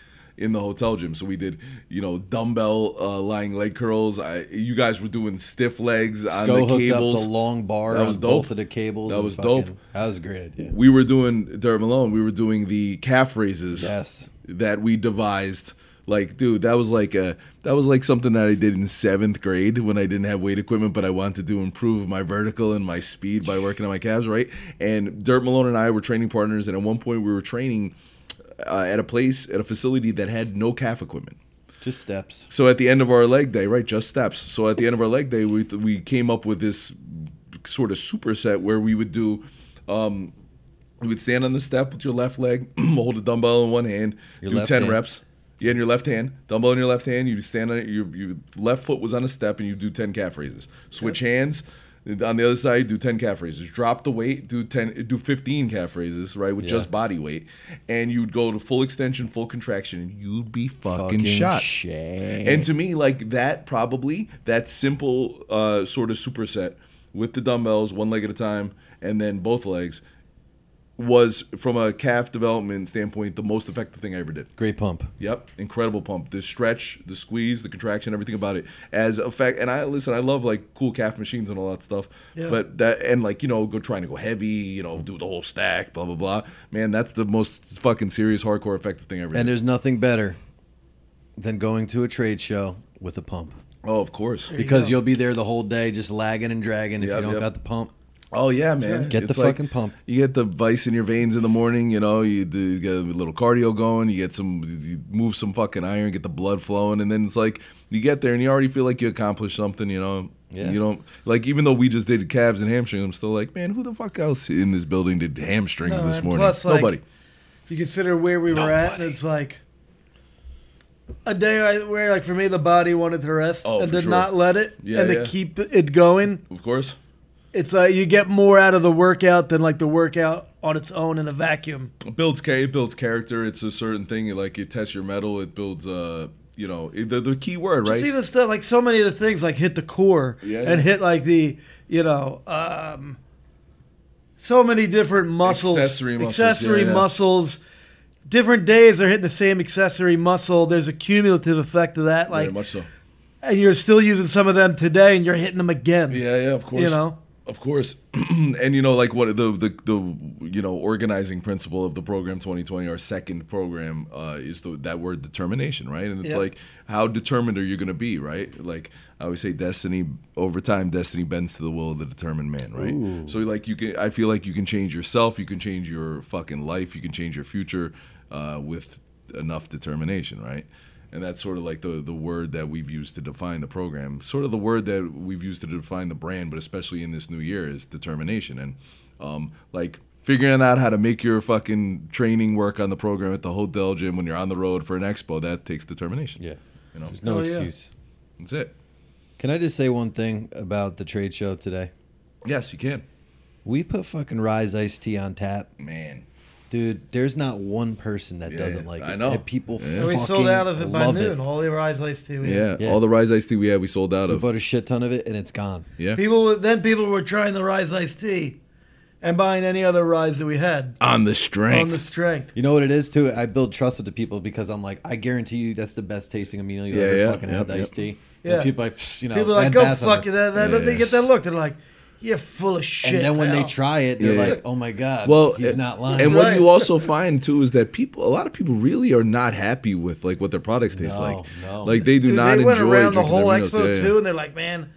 In the hotel gym, so we did, you know, dumbbell uh, lying leg curls. I, you guys were doing stiff legs on the hooked cables. up the long bar That was on dope. both of the cables. That was fucking- dope. That was a great idea. we were doing Dirt Malone. We were doing the calf raises. Yes. that we devised. Like, dude, that was like a that was like something that I did in seventh grade when I didn't have weight equipment, but I wanted to improve my vertical and my speed by working on my calves, right? And Dirt Malone and I were training partners, and at one point we were training uh, at a place at a facility that had no calf equipment. Just steps. So at the end of our leg day, right, just steps. So at the end of our leg day, we we came up with this sort of superset where we would do. Um, you would stand on the step with your left leg, hold a dumbbell in one hand, Your do ten hand. reps. Yeah, in your left hand, dumbbell in your left hand. You stand on it. Your, your left foot was on a step, and you do ten calf raises. Switch hands. On the other side, do ten calf raises. Drop the weight. Do ten. Do fifteen calf raises. Right with Yeah. just body weight, and you'd go to full extension, full contraction, and you'd be fucking, Fucking shot. shit. And to me, like that, probably that simple uh, sort of superset with the dumbbells, one leg at a time, and then both legs, was from a calf development standpoint the most effective thing I ever did. Great pump. Yep, incredible pump. The stretch, the squeeze, the contraction, everything about it. As a fact, and I listen, I love like cool calf machines and all that stuff. Yeah. But that and like you know, go trying to go heavy, you know, do the whole stack, blah blah blah. Man, that's the most fucking serious, hardcore, effective thing I ever And did. there's nothing better than going to a trade show with a pump. Oh, of course. you Because go. you'll be there the whole day just lagging and dragging if Yep, you don't yep. got the pump. Oh yeah, man. Get the like- fucking pump. You get the vice in your veins in the morning. You know, you, do, you get a little cardio going. You get some, you move some fucking iron, get the blood flowing, and then it's like you get there and you already feel like you accomplished something. You know, Yeah. You don't like even though we just did calves and hamstrings. I'm still like, man, who the fuck else in this building did hamstrings No, this and morning? plus, like, Nobody. You consider where we were at, and it's like a day where, like, for me, the body wanted to rest Oh, and for did sure. not let it, Yeah, and to keep it going. Of course. It's like you get more out of the workout than like the workout on its own in a vacuum. It builds it builds character. It's a certain thing. Like it tests your mettle. It builds uh you know the the key word right. Just even stuff like so many of the things like hit the core Yeah, and hit like the you know um, so many different muscles, Accessory muscles, accessory yeah, yeah. Different days they're hitting the same accessory muscle. There's a cumulative effect of that, like, Very much so. and you're still using some of them today, and you're hitting them again. Yeah, yeah, of course. You know, Of course, and you know, like what the, the the you know organizing principle of the program 2020, our second program, uh, is the, that word determination, right? And it's Yep. like, how determined are you going to be, right? Like I always say, destiny over time, destiny bends to the will of the determined man, right? So like you can, I feel like you can change yourself, you can change your fucking life, you can change your future uh, with enough determination, right? And that's sort of like the the word that we've used to define the program. Sort of the word that we've used to define the brand, but especially in this new year is determination and um, like figuring out how to make your fucking training work on the program at the hotel gym when you're on the road for an expo. That takes determination. Yeah. you know, There's no Oh, yeah. excuse. that's it. Can I just say one thing about the trade show today? Yes, you can. We put fucking Rise Iced Tea on tap. Man, Dude, there's not one person that Yeah, doesn't like it. I know. And people Yeah. and we sold fucking out of it by love noon. it. Holy Rise Ice Tea. we had. yeah, Yeah. all the Rise Ice Tea we had, we sold out We of. bought a shit ton of it and it's gone. Yeah, People then people were trying the Rise Ice Tea and buying any other rise that we had on the strength. on the strength. You know what it is too? I build trust with the people because I'm like, I guarantee you that's the best tasting amino you Yeah, ever yeah, fucking yep, had the yep. iced tea. Yeah. And people like, psh, you know, People are like, go fuck it. it. That, that, They get that look. They're like, you're full of shit. And then when they try it, they're Yeah. like, oh my god, well, he's uh, not lying. And what Right. you also find too is that people, a lot of people, really are not happy with like what their products taste No, like. no. Like they do Dude, not they went enjoy around the whole their expo Yeah, yeah. too, and they're like, man,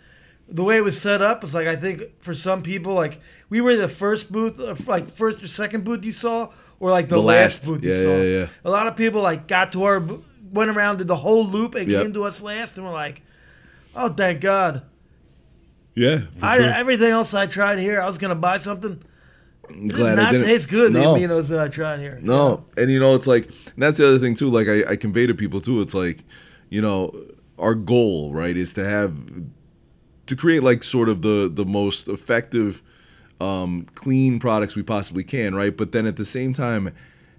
the way it was set up was like I think for some people, like we were the first booth, uh, like first or second booth you saw, or like the, The last, last. booth you Yeah, saw. yeah, yeah. A lot of people like got to our, went around, did the whole loop, and Yep. came to us last, and we're like, oh, thank God. Yeah, for I, sure. Everything else I tried here, I was gonna buy something. I'm It did not didn't. taste good. No. The aminos that I tried here. No, and you know it's like and that's the other thing too. Like I, I convey to people too. It's like, you know, our goal right is to have to create like sort of the the most effective, um, clean products we possibly can, right? But then at the same time,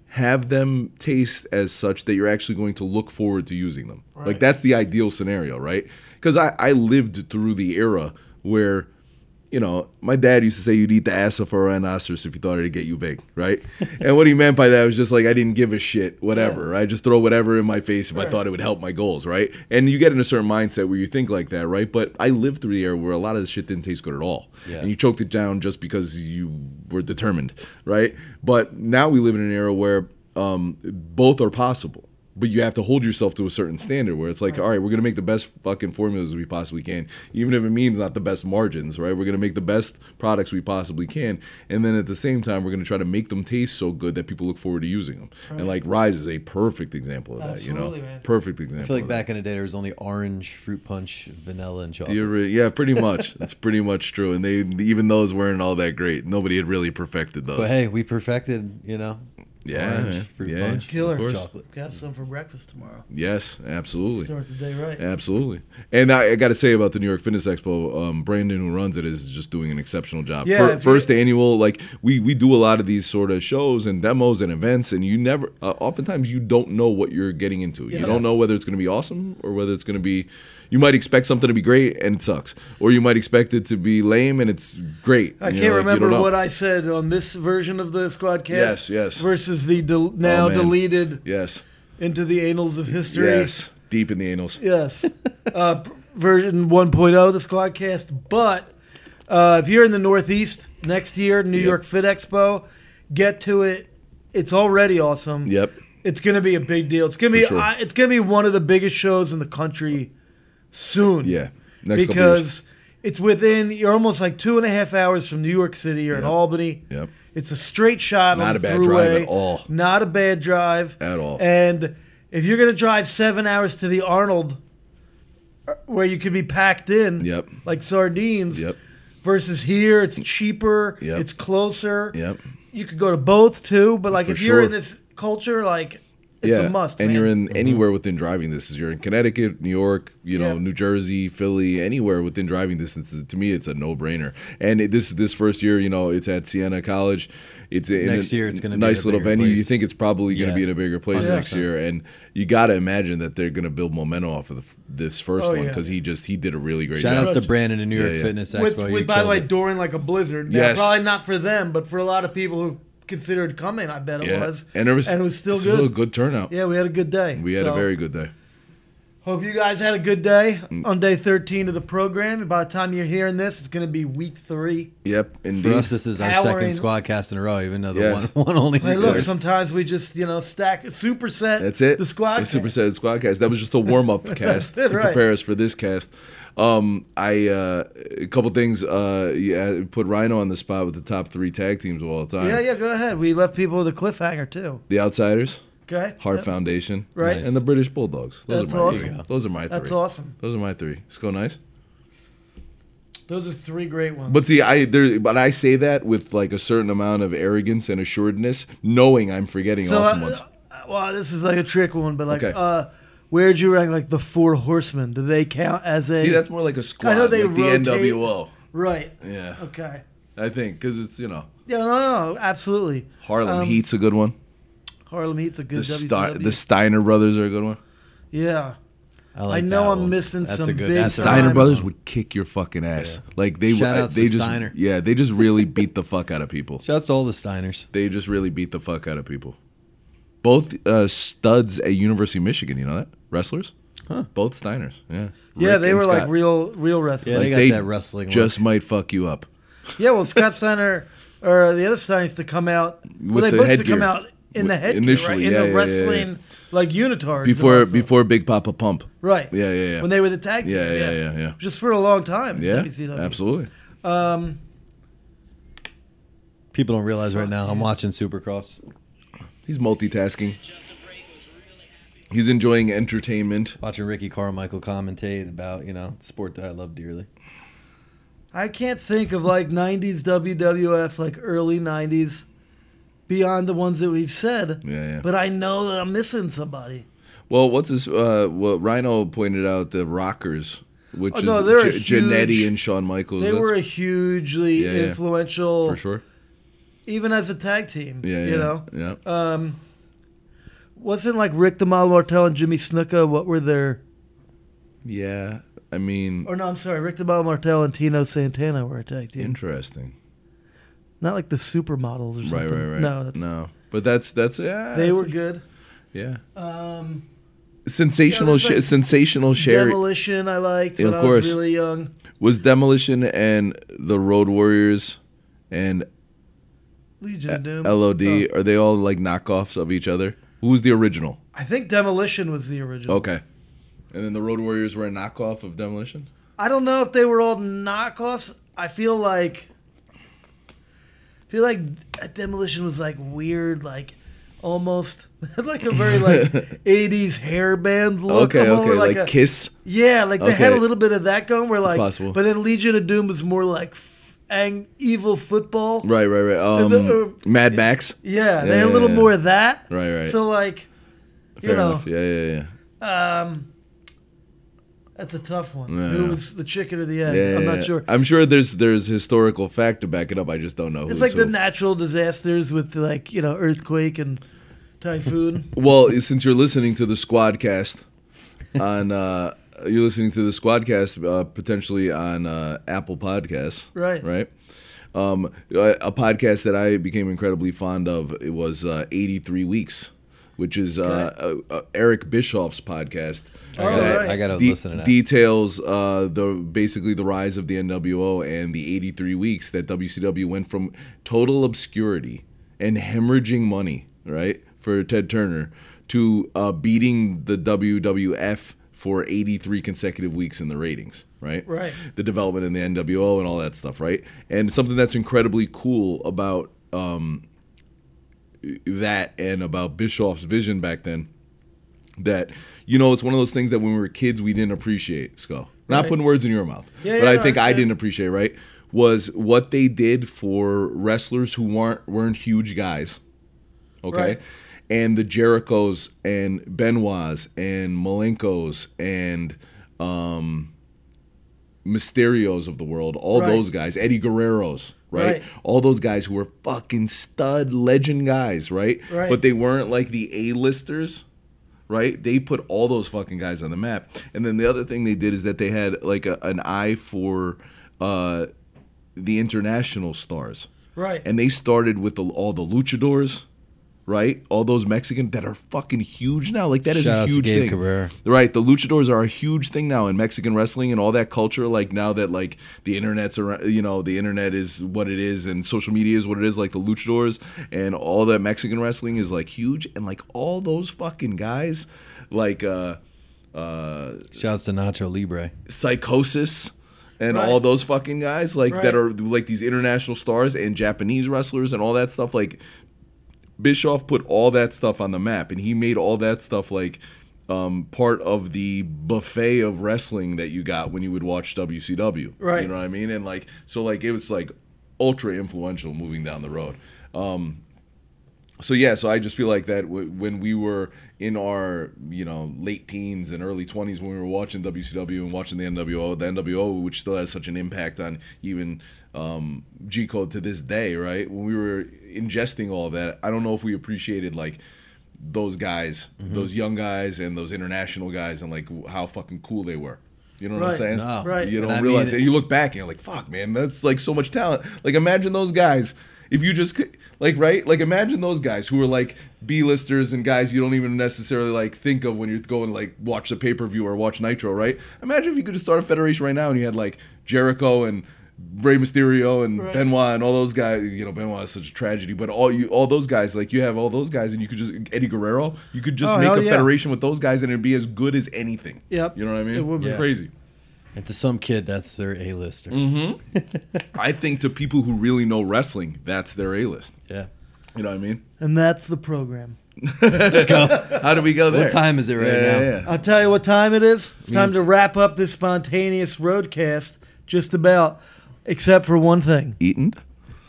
have them taste as such that you're actually going to look forward to using them. Like that's the ideal scenario, right? Because I I lived through the era where you know, my dad used to say you'd eat the ass of a rhinoceros if you thought it'd get you big, right? and what he meant by that was just like I didn't give a shit, whatever. I just throw whatever in my face if I thought it would help my goals, right? And you get in a certain mindset where you think like that, right? But I lived through the era where a lot of the shit didn't taste good at all, Yeah. and you choked it down just because you were determined, right? But now we live in an era where um, both are possible. But you have to hold yourself to a certain standard where it's like, all right, we're gonna make the best fucking formulas we possibly can, even if it means not the best margins, right? We're gonna make the best products we possibly can, and then at the same time, we're gonna try to make them taste so good that people look forward to using them. And like Rise is a perfect example of that, you Absolutely, know, man. perfect example. I feel like of back in the day there was only orange, fruit punch, vanilla, and chocolate. re- yeah, pretty much. That's pretty much true. And they even those weren't all that great. Nobody had really perfected those. But hey, we perfected, you know, Yeah, Orange, man. fruit yeah, punch. Killer. Of course. Chocolate. Got some for breakfast tomorrow. Yes, absolutely. Start the day right. Absolutely. And I, I got to say about the New York Fitness Expo, um, Brandon, who runs it, is just doing an exceptional job. Yeah, Fir- if you- first annual, like we we do a lot of these sort of shows and demos and events, and you never, uh, oftentimes you don't know what you're getting into. You don't know whether it's going to be awesome or whether it's going to be. You might expect something to be great and it sucks, or you might expect it to be lame and it's great. I You can't know, remember don't what I said on this version of the Squadkast. Yes, yes. Versus the del- now Oh, deleted Yes. into the annals of history. Yes. Deep in the annals. Yes. uh, version 1.0 of the Squadkast. But uh, if you're in the Northeast next year, New Yep. York Fit Expo, get to it. It's already awesome. Yep. It's going to be a big deal. It's going to be sure. I, it's going to be one of the biggest shows in the country soon. Yeah. Next because it's within you're almost like two and a half hours from New York City. You're in Yep. Albany. Yep. It's a straight shot Not on a the bad drive thruway. at all. Not a bad drive At all. And if you're gonna drive seven hours to the Arnold, uh, where you could be packed in, Yep. like sardines, Yep. versus here, it's cheaper, Yep. it's closer. Yep. You could go to both too, but like For if you're in this culture, like it's a must. And man. you're in mm-hmm. anywhere within driving distance. You're in Connecticut, New York, you know, Yeah. New Jersey, Philly, anywhere within driving distance. To me, it's a no brainer. And it, this this first year, you know, it's at Siena College. It's in Next a year, it's gonna be nice a little bigger venue. You think it's probably going to Yeah. be in a bigger place Yeah. next year, and you got to imagine that they're going to build momentum off of the, this first Oh, one yeah. because he just he did a really great Shout job. outs to Brandon in New York Yeah, yeah. Fitness Expo. with, with by the way it. during like a blizzard. Now, Yes. probably not for them, but for a lot of people who considered coming, I bet it yeah, was. and it was and it was still still a good. good turnout. Yeah, we had a good day. We had So, a very good day. Hope you guys had a good day Mm. on day 13 of the program. By the time you're hearing this, it's going to be week three. Yep, indeed. For us, this is our Powering- second squadkast in a row, even though the Yes. one, one only. Hey, look, Good. sometimes we just, you know, stack a superset. That's it. The squad. The Super Set Squadkast. That was just a warm up cast it, to right. prepare us for this cast. Um, I uh, a couple things. Uh, yeah, put Rhino on the spot with the top three tag teams of all time. Yeah, yeah, go ahead. We left people with a cliffhanger, too. The Outsiders, Okay. Hart Yep. Foundation, Right. Nice. and the British Bulldogs. Those That's are my awesome. three. Those are my three. That's awesome. Those are my three. Let's go nice. Those are three great ones. But see, I there, but I say that with like a certain amount of arrogance and assuredness, knowing I'm forgetting so, awesome uh, ones. uh, well, this is like a trick one, but like, Okay. uh, where'd you rank like the four horsemen? Do they count as a. See, that's more like a squad. I know they like the rotate. NWO. Right. Yeah, Okay. I think because it's you know Yeah, no, no, no, absolutely. Harlem Um, Heat's a good one. Harlem Heat's a good Ste- WCW. the Steiner brothers are a good one. yeah. I, like I know I'm one. missing That's some good, big Steiner Steiner I'm- brothers would kick your fucking ass. Like they Shout would. They to just Steiner. yeah. They just really beat the fuck out of people. Shouts to all the Steiners. They just really beat the fuck out of people. Both uh, studs at University of Michigan. You know that wrestlers. Huh. Both Steiners. Yeah. Yeah, Rick they and were like Scott. real, real wrestlers. Yeah, they Like, got that wrestling Just look. might fuck you up. Yeah, well, Scott Steiner or the other Steiners to come out. well, With they the both used to come out in the With- headgear, initially, right? In yeah, the yeah, yeah, wrestling, like unitards. and Before also- before Big Papa Pump. right? Yeah, yeah, yeah. When they were the tag team. Yeah, yeah, yeah, yeah. Just for a long time. Yeah, WCW. absolutely. Um, People don't realize right Fuck, now. I'm watching Supercross, He's multitasking. He's enjoying entertainment. watching Ricky Carmichael commentate about you know sport that I love dearly. I can't think of like '90s WWF, like early '90s, beyond the ones that we've said. Yeah, yeah. But I know that I'm missing somebody. Well, what's this? Uh, well, Rhino pointed out the Rockers, which Oh, no, is they're a J- Jannetty and Shawn Michaels. They That's were a hugely Yeah, yeah. influential, for sure. even as a tag team. Yeah, yeah. You know, yeah. um, wasn't like Rick the Model Martel and Jimmy Snuka. What were their? Yeah, I mean, Or no, I'm sorry, Rick the Model Martel and Tito Santana were a tag team. interesting. Not like the supermodels or something. Right, right, right. No, that's no, but that's that's yeah. they that's were a- good. yeah. Um, Sensational, there's, sh- like, sensational Sherri Demolition, I liked Yeah, when of I was course. really young. was Demolition and the Road Warriors and Legion of Doom. LOD. Oh, Are they all like knockoffs of each other? Who's the original? I think Demolition was the original. Okay, and then the Road Warriors were a knockoff of Demolition. I don't know if they were all knockoffs. I feel like I feel like Demolition was like weird, like almost like a very like '80s hair band look. okay, okay, like, like, a, Kiss. yeah, like they had a little bit of that going. Where like, possible. but then Legion of Doom was more like ang- evil football. Right, right, right. Um, the- Mad Max. Yeah, they Yeah, had a little yeah. more of that. Right, right. So like, you know, enough. Yeah, yeah, yeah. um, that's a tough one. Who was the chicken or the egg? I'm not sure. I'm sure there's there's historical fact to back it up. I just don't know. It's like so- the natural disasters with like you know earthquake and typhoon. Well, since you're listening to the Squadkast on, uh, you're listening to the Squadkast uh, potentially on uh, Apple Podcasts, Right. Right. Um, a, a podcast that I became incredibly fond of it was uh, 83 Weeks, which is uh, uh, uh, Eric Bischoff's podcast. Oh, that right. I gotta de- listen to that. Details uh, the basically the rise of the NWO and the 83 weeks that WCW went from total obscurity and hemorrhaging money, right, for Ted Turner to uh, beating the WWF for 83 consecutive weeks in the ratings, right? Right. The development in the NWO and all that stuff, right? And something that's incredibly cool about um, that and about Bischoff's vision back then that you know it's one of those things that when we were kids we didn't appreciate Skull. Not Right. putting words in your mouth, Yeah, but yeah, I no, think I I didn't appreciate right was what they did for wrestlers who weren't weren't huge guys. Okay. Right. And the Jerichos and Benoits and Malenkos and um Mysterios of the world, all Right. those guys, Eddie Guerreros, right? Right. All those guys who were fucking stud legend guys, right? Right. But they weren't like the A-listers, right? They put all those fucking guys on the map. And then the other thing they did is that they had like a, an eye for uh the international stars. Right. And they started with the, all the luchadors, right? All those Mexican that are fucking huge now. Like that is Shout a huge thing. Cabrera. Right, the luchadors are a huge thing now in Mexican wrestling and all that culture. Like now that like the internet's around, you know, the internet is what it is and social media is what it is. Like the luchadors and all that Mexican wrestling is like huge and like all those fucking guys, like uh, uh, Shouts to Nacho Libre. Psychosis and Right. all those fucking guys like Right. that are like these international stars and Japanese wrestlers and all that stuff like Bischoff put all that stuff on the map and he made all that stuff like um, part of the buffet of wrestling that you got when you would watch WCW. Right. You know what I mean? And like so like it was like ultra influential moving down the road. Um, so yeah, so I just feel like that w- when we were in our you know late teens and early twenties when we were watching WCW and watching the NWO, the NWO which still has such an impact on even um, G Code to this day, right? When we were ingesting all of that, I don't know if we appreciated like those guys, those young guys, and those international guys, and like how fucking cool they were. You know what I'm saying? No. Right. You don't I realize mean- it. You look back and you're like, fuck, man, that's like so much talent. Like, imagine those guys. If you just could- like right, like imagine those guys who are like B-listers and guys you don't even necessarily like think of when you're going like watch the pay-per-view or watch Nitro, right? Imagine if you could just start a federation right now and you had like Jericho and Rey Mysterio and Right. Benoit and all those guys. You know, Benoit is such a tragedy, but all you all those guys, like you have all those guys, and you could just Eddie Guerrero, you could just Oh, make a yeah. federation with those guys and it'd be as good as anything. Yep. You know what I mean? It would be. Yeah. crazy. And to some kid, that's their A-lister. Mm-hmm. I think to people who really know wrestling, that's their A list. Yeah. You know what I mean? And that's the program. Let's go. How do we go there? What time is it right Yeah, now? yeah, yeah. I'll tell you what time it is. It's time Means- to wrap up this spontaneous roadcast. Just about, except for one thing. Eaten?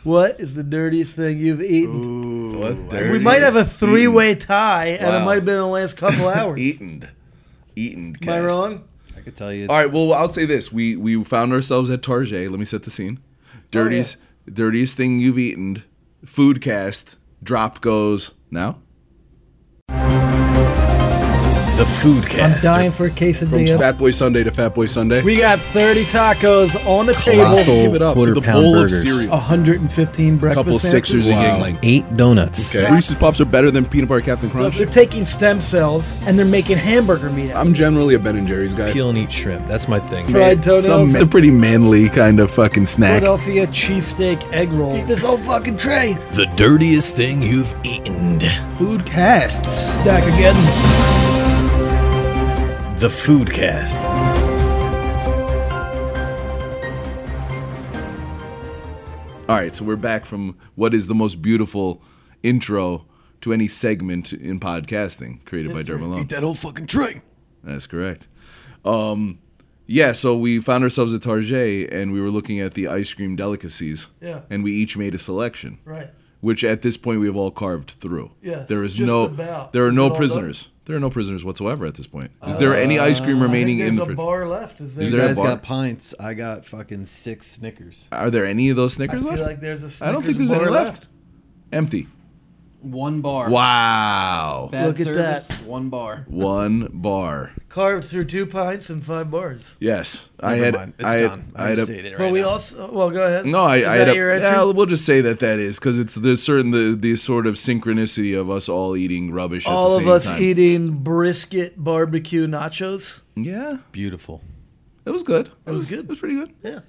What is the dirtiest thing you've eaten? What we dirty might have a is three-way tie, and it Wow. might have been in the last couple hours. Eaten. Eaten. Am I cast. wrong? I could tell you. All right. Well, I'll say this: we we found ourselves at Target. Let me set the scene. Oh, dirtiest, dirtiest thing you've eaten. Food cast. Drop goes now. The food cast. I'm dying for a quesadilla. From quesadilla. Fat Boy Sunday to Fat Boy Sunday. We got 30 tacos on the table. Colossal Give it up quarter the pound bowl burgers. of cereal. 115 breakfast couple sandwiches. sixers Wow. a giggling. Eight donuts. Okay. Reese's Pops are better than peanut butter Captain So Crunch. they're taking stem cells and they're making hamburger meat. out I'm generally a Ben and Jerry's guy. Peel and eat shrimp. That's my thing. Fried toenails. Some they're pretty manly kind of fucking snack. Philadelphia cheesesteak egg roll. Eat this whole fucking tray. The dirtiest thing you've eaten. Food cast. Stack again. The food cast. All right, so we're back from what is the most beautiful intro to any segment in podcasting created by Derek Malone. that whole fucking tray. That's correct. Um, Yeah, so we found ourselves at Target and we were looking at the ice cream delicacies. Yeah. And we each made a selection, Right. which at this point we have all carved through. Yes, There is just no about. there are Is no it all done? prisoners. There are no prisoners whatsoever at this point. Is there any uh, ice cream I remaining think in there's the a fridge? bar left. Is there? Is You there a guys bar? got pints. I got fucking six Snickers. Are there any of those Snickers left? I feel left? like there's a. I don't think there's any bar left. Empty. One bar. Wow. Bad Look at service. that. One bar. One bar. Carved through two pints and five bars. Yes. I Never had mind. It's I had, gone. I I had a, stated it right but we now. also. Well, go ahead. No, I, Is I had that a, your entry? yeah, we'll just say that that is because it's the certain the the sort of synchronicity of us all eating rubbish at All the of same us time. eating brisket barbecue nachos. Yeah, Beautiful. it was good. It was good. It was pretty good. Yeah.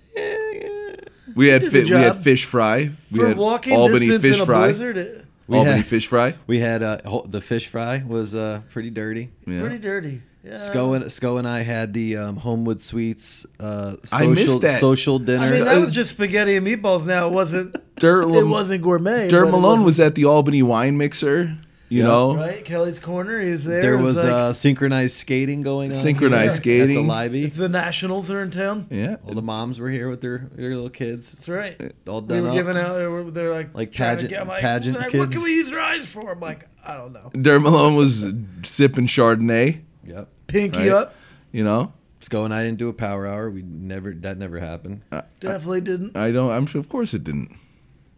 We had did the fi- we had job. fish fry. We For had walking Albany distance fish in a fry. blizzard, it, We Albany had- fish fry. We had uh, the fish fry was uh, pretty dirty. Yeah. pretty dirty. Yeah. Sco and Sco and I had the um, Homewood Suites uh, I social that. social dinner. I mean, that was just spaghetti and meatballs. Now it wasn't. Dirt, It wasn't gourmet. Dirt Malone was at the Albany wine mixer. You Yeah. know, right. Kelly's corner. He was there. there It was like, uh, synchronized skating going on. Synchronized here skating. at the Livey. it's the Nationals are in town. yeah. All the moms were here with their, their little kids. That's right. All We done were up. giving out. They were, they're like Like trying to pageant- get- I'm like, pageant they're like, What can we use your eyes for? I'm like, I don't know. Dirt Malone was sipping Chardonnay. Yep. Pinky Right. up. You know, Sco and I didn't do a power hour. We never that never happened. Definitely didn't. I don't. I'm sure. Of course, it didn't.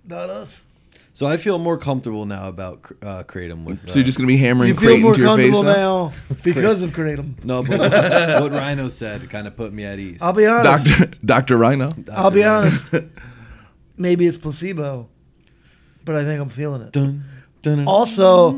Not us. So I feel more comfortable now about uh, Kratom with. So you're uh, just gonna be hammering You feel Kratom more to your face comfortable now? now because of Kratom. no, but what, what Rhino said kind of put me at ease. I'll be honest. Doctor Doctor Rhino. I'll be Dr. honest. Maybe it's placebo, but I think I'm feeling it. Dun, dun, dun. Also,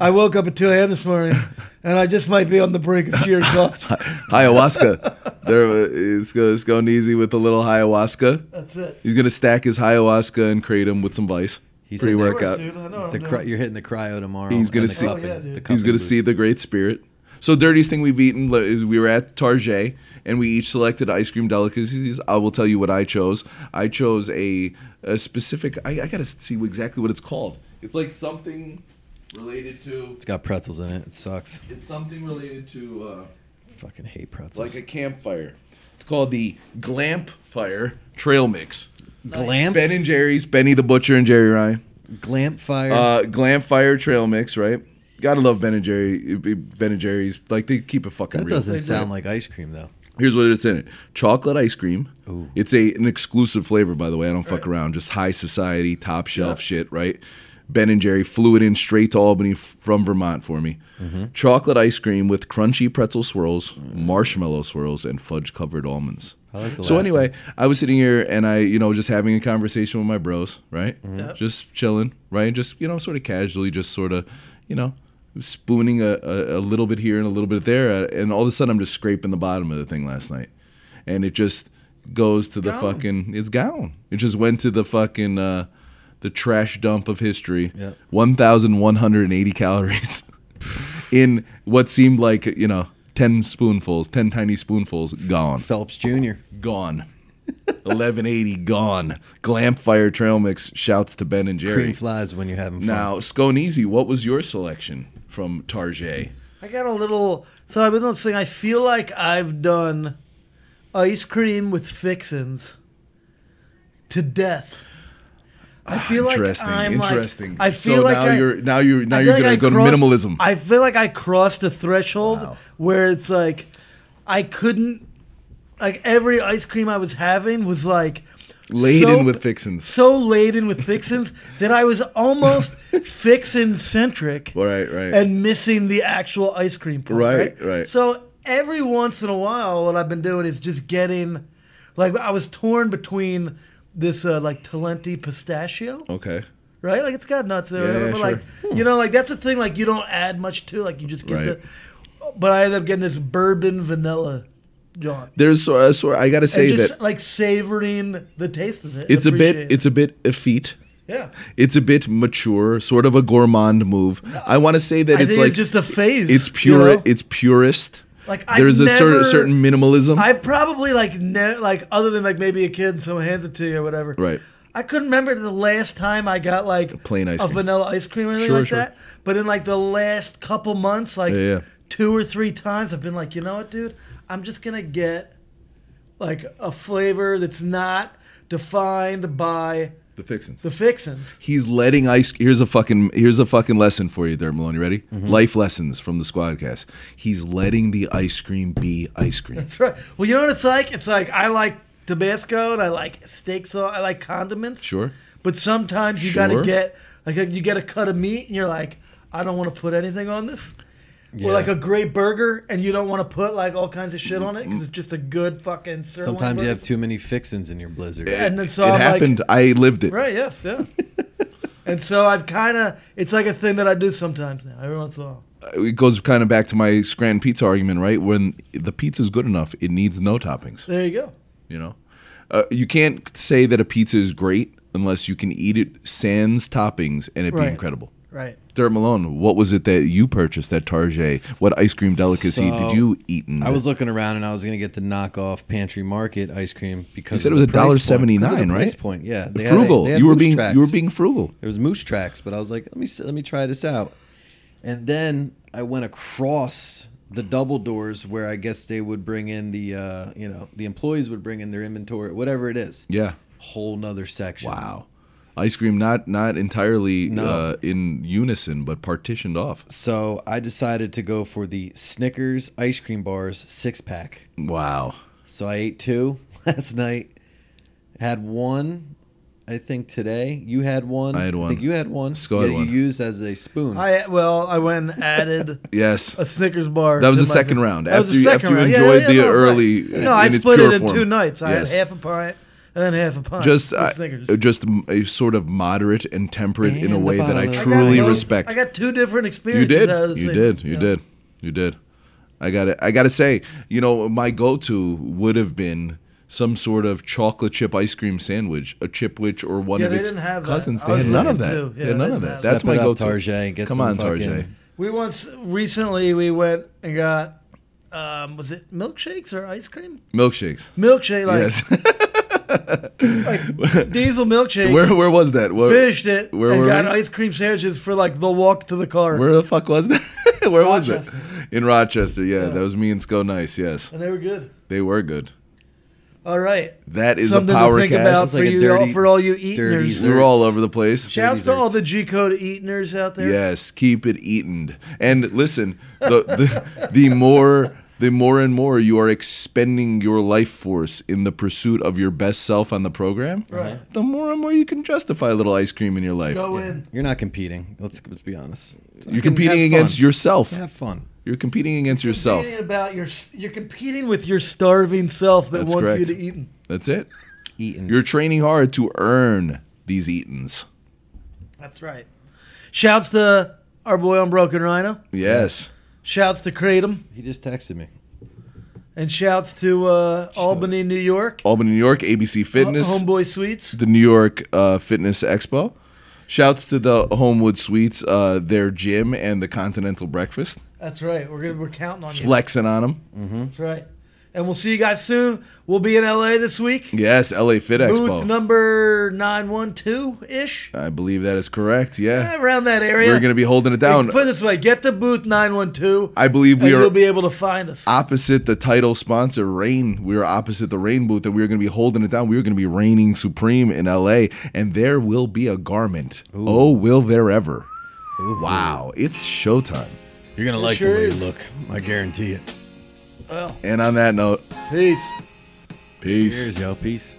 I woke up at 2 a.m. this morning, and I just might be on the brink of sheer exhaustion. ayahuasca. there uh, is going easy with a little ayahuasca. That's it. He's gonna stack his ayahuasca and kratom with some vice. He's Pre in there. workout. Dude, I know what The cry- you're hitting the cryo tomorrow. He's gonna see- cupping- Oh, yeah, the He's gonna booth. see the great spirit. So dirtiest thing we've eaten is we were at Target and we each selected ice cream delicacies. I will tell you what I chose. I chose a, a specific. I, I gotta see exactly what it's called. It's like something related to. It's got pretzels in it. It sucks. It's something related to. Uh, Fucking hate pretzels. like a campfire. It's called the Glamp Fire Trail Mix. Glamp, Ben and Jerry's, Benny the Butcher and Jerry Ryan. Glamp fire. Uh, Glamp Fire Trail Mix, right? Gotta love Ben and Jerry. Ben and Jerry's, like they keep it fucking that real. doesn't They sound like ice cream though. Here's what it's in it: chocolate ice cream. Ooh. It's a an exclusive flavor, by the way. I don't fuck Right. around. Just high society, top shelf Yeah. shit, right? Ben and Jerry flew it in straight to Albany f- from Vermont for me. Mm-hmm. Chocolate ice cream with crunchy pretzel swirls, marshmallow swirls, and fudge covered almonds. I like the So last anyway, I was sitting here and I, you know, just having a conversation with my bros, right? Mm-hmm. Yeah. Just chilling, right? Just you know, sort of casually, just sort of, you know, spooning a, a, a little bit here and a little bit there, uh, and all of a sudden I'm just scraping the bottom of the thing last night, and it just goes to the Gone. fucking. It's gone. It just went to the fucking uh, the trash dump of history. Yeah. One thousand one hundred and eighty calories in what seemed like you know. 10 spoonfuls, 10 tiny spoonfuls, gone Phelps Jr. gone. 1180 gone. Glamp Fire trail mix. Shouts to Ben and Jerry. Cream flies when you're having fun. Now, Sconeasy, what was your selection from Target? I got a little. So I was been listening. I feel like I've done ice cream with fixins to death. I feel like interesting, I'm like. interesting. I feel so like now I, you're now you're now you're gonna like go crossed- to minimalism. I feel like I crossed a threshold Wow. where it's like I couldn't. Like every ice cream I was having was like Laden so- with fixins. so laden with fixins that I was almost fixin centric Right, right. and missing the actual ice cream part. Right, Right, right. So every once in a while, what I've been doing is just getting, like, I was torn between this uh, like Talenti pistachio, okay. right? Like it's got nuts there, Yeah, whatever, yeah, but sure. like you know, like that's the thing. Like you don't add much to, like you just get Right. the. But I ended up getting this bourbon vanilla, John. There's so, uh, I gotta say just that like savoring the taste of it. it's a bit it. it's a bit effete. yeah. It's a bit mature, sort of a gourmand move. I want to say that I it's think like it's just a phase. it's you pure. know? It's purist. Like I've There's a certain certain minimalism. I probably like ne- like other than like maybe a kid and someone hands it to you or whatever. Right. I couldn't remember the last time I got like plain ice a cream. vanilla ice cream or anything Sure, like sure. that. But in like the last couple months, like Yeah, yeah. two or three times, I've been like, you know what, dude, I'm just gonna get like a flavor that's not defined by The fixins. the fixins. He's letting ice. Here's a fucking. Here's a fucking lesson for you, there, Malone. You ready? Mm-hmm. Life lessons from the Squadkast. He's letting the ice cream be ice cream. That's right. Well, you know what it's like? It's like I like Tabasco and I like steak sauce. I like condiments. Sure. But sometimes you got to get like you get a cut of meat and you're like, I don't want to put anything on this. Yeah. Or like a great burger and you don't want to put like all kinds of shit on it because it's just a good fucking sirloin. Sometimes you have burger. too many fixins in your blizzard. And then so it I'm like- happened. I lived it. Right. Yes. Yeah. and so I've kind of it's like a thing that I do sometimes now. Every once in a while. It goes kind of back to my Scranton pizza argument, right? When the pizza's good enough, it needs no toppings. There you go. You know, uh, you can't say that a pizza is great unless you can eat it sans toppings and it be Right. incredible. Right. Dirt Malone, what was it that you purchased at Target? What ice cream delicacy So, did you eat? In I was looking around and I was gonna get the knockoff Pantry Market ice cream because you said it was a dollar seventy nine, $1.79, 'Cause of the Price right? point, yeah. They had- frugal. had you were being tracks. you were being frugal. There was moose tracks, but I was like, let me let me try this out. And then I went across the double doors where I guess they would bring in the uh, you know the employees would bring in their inventory, whatever it is. Yeah. Whole nother section. Wow. Ice cream not not entirely No. uh, in unison, but partitioned off. So I decided to go for the Snickers ice cream bars six pack. Wow. So I ate two last night. Had one, I think today. You had one. I had one. I think you had one. Sko had one. You used as a spoon. I well I went and added. Yes. a Snickers bar. That was the second round. That was After the you- second after round. Yeah, enjoyed yeah, the no, right. early, No, I split it in form. two nights. I Yes. had half a pint and half a pint. Just of uh, Snickers. just a sort of moderate and temperate in a way that I bottom of- I got truly respect. I got two different experiences. You did. Out of the You same- did. You yeah. did. You did. I got to I got to say, you know, my go-to would have been some sort of chocolate chip ice cream sandwich, a chipwich or one Yeah, of they its didn't have that. cousins. They had none of that. too. They Yeah, had they none of that. That's my go-to. Tarjay. Get Come some on, fucking- Tarjay. We once recently we went and got um, was it milkshakes or ice cream? Milkshakes. Milkshake like yes. like diesel milkshakes. where where was that? Where, finished it where and got we? ice cream sandwiches for like the walk to the car. Where the fuck was that? where was it? In Rochester. Yeah, Yeah. that was me and Sco Nice. Yes, and they were good. they were good. All right. That is Something a power to think cast. about for like you dirty- for all you eaters. we were all over the place. Shouts to all the G code eaters out there. Yes, keep it eaten. And listen, the, the the more the more and more you are expending your life force in the pursuit of your best self on the program, Right. Uh-huh. the more and more you can justify a little ice cream in your life. Go in. You're not competing. Let's let's be honest. You're competing Have against fun. yourself. Have fun. You're competing against yourself. Competing about your, you're competing with your starving self that That's wants correct. you to eat. That's it. Eating. You're training hard to earn these eatins. That's right. Shouts to our boy on Broken Rhino. Yes. Shouts to Kratom. he just texted me. And shouts to uh, Albany, New York. Albany, New York, ABC Fitness. Homeboy Suites. the New York uh, Fitness Expo. Shouts to the Homewood Suites, uh, their gym, and the Continental Breakfast. That's right. We're gonna we're counting on you. Flexing on them. That's right. And we'll see you guys soon. We'll be in LA this week. Yes, LA Fit Booth Expo. Booth number nine one two ish. I believe that is correct. Yeah. Around that area. We're going to be holding it down. Put it this way: get to booth nine one two. I believe we and are you'll be able to find us. opposite the title sponsor, Reign. We are opposite the Reign booth, and we are going to be holding it down. We are going to be reigning supreme in LA, and there will be a garment. Oh, will there ever? Wow, it's showtime. You're gonna like sure the way is. you look. I guarantee it. Well, And on that note, peace. peace. Cheers, yo. Peace.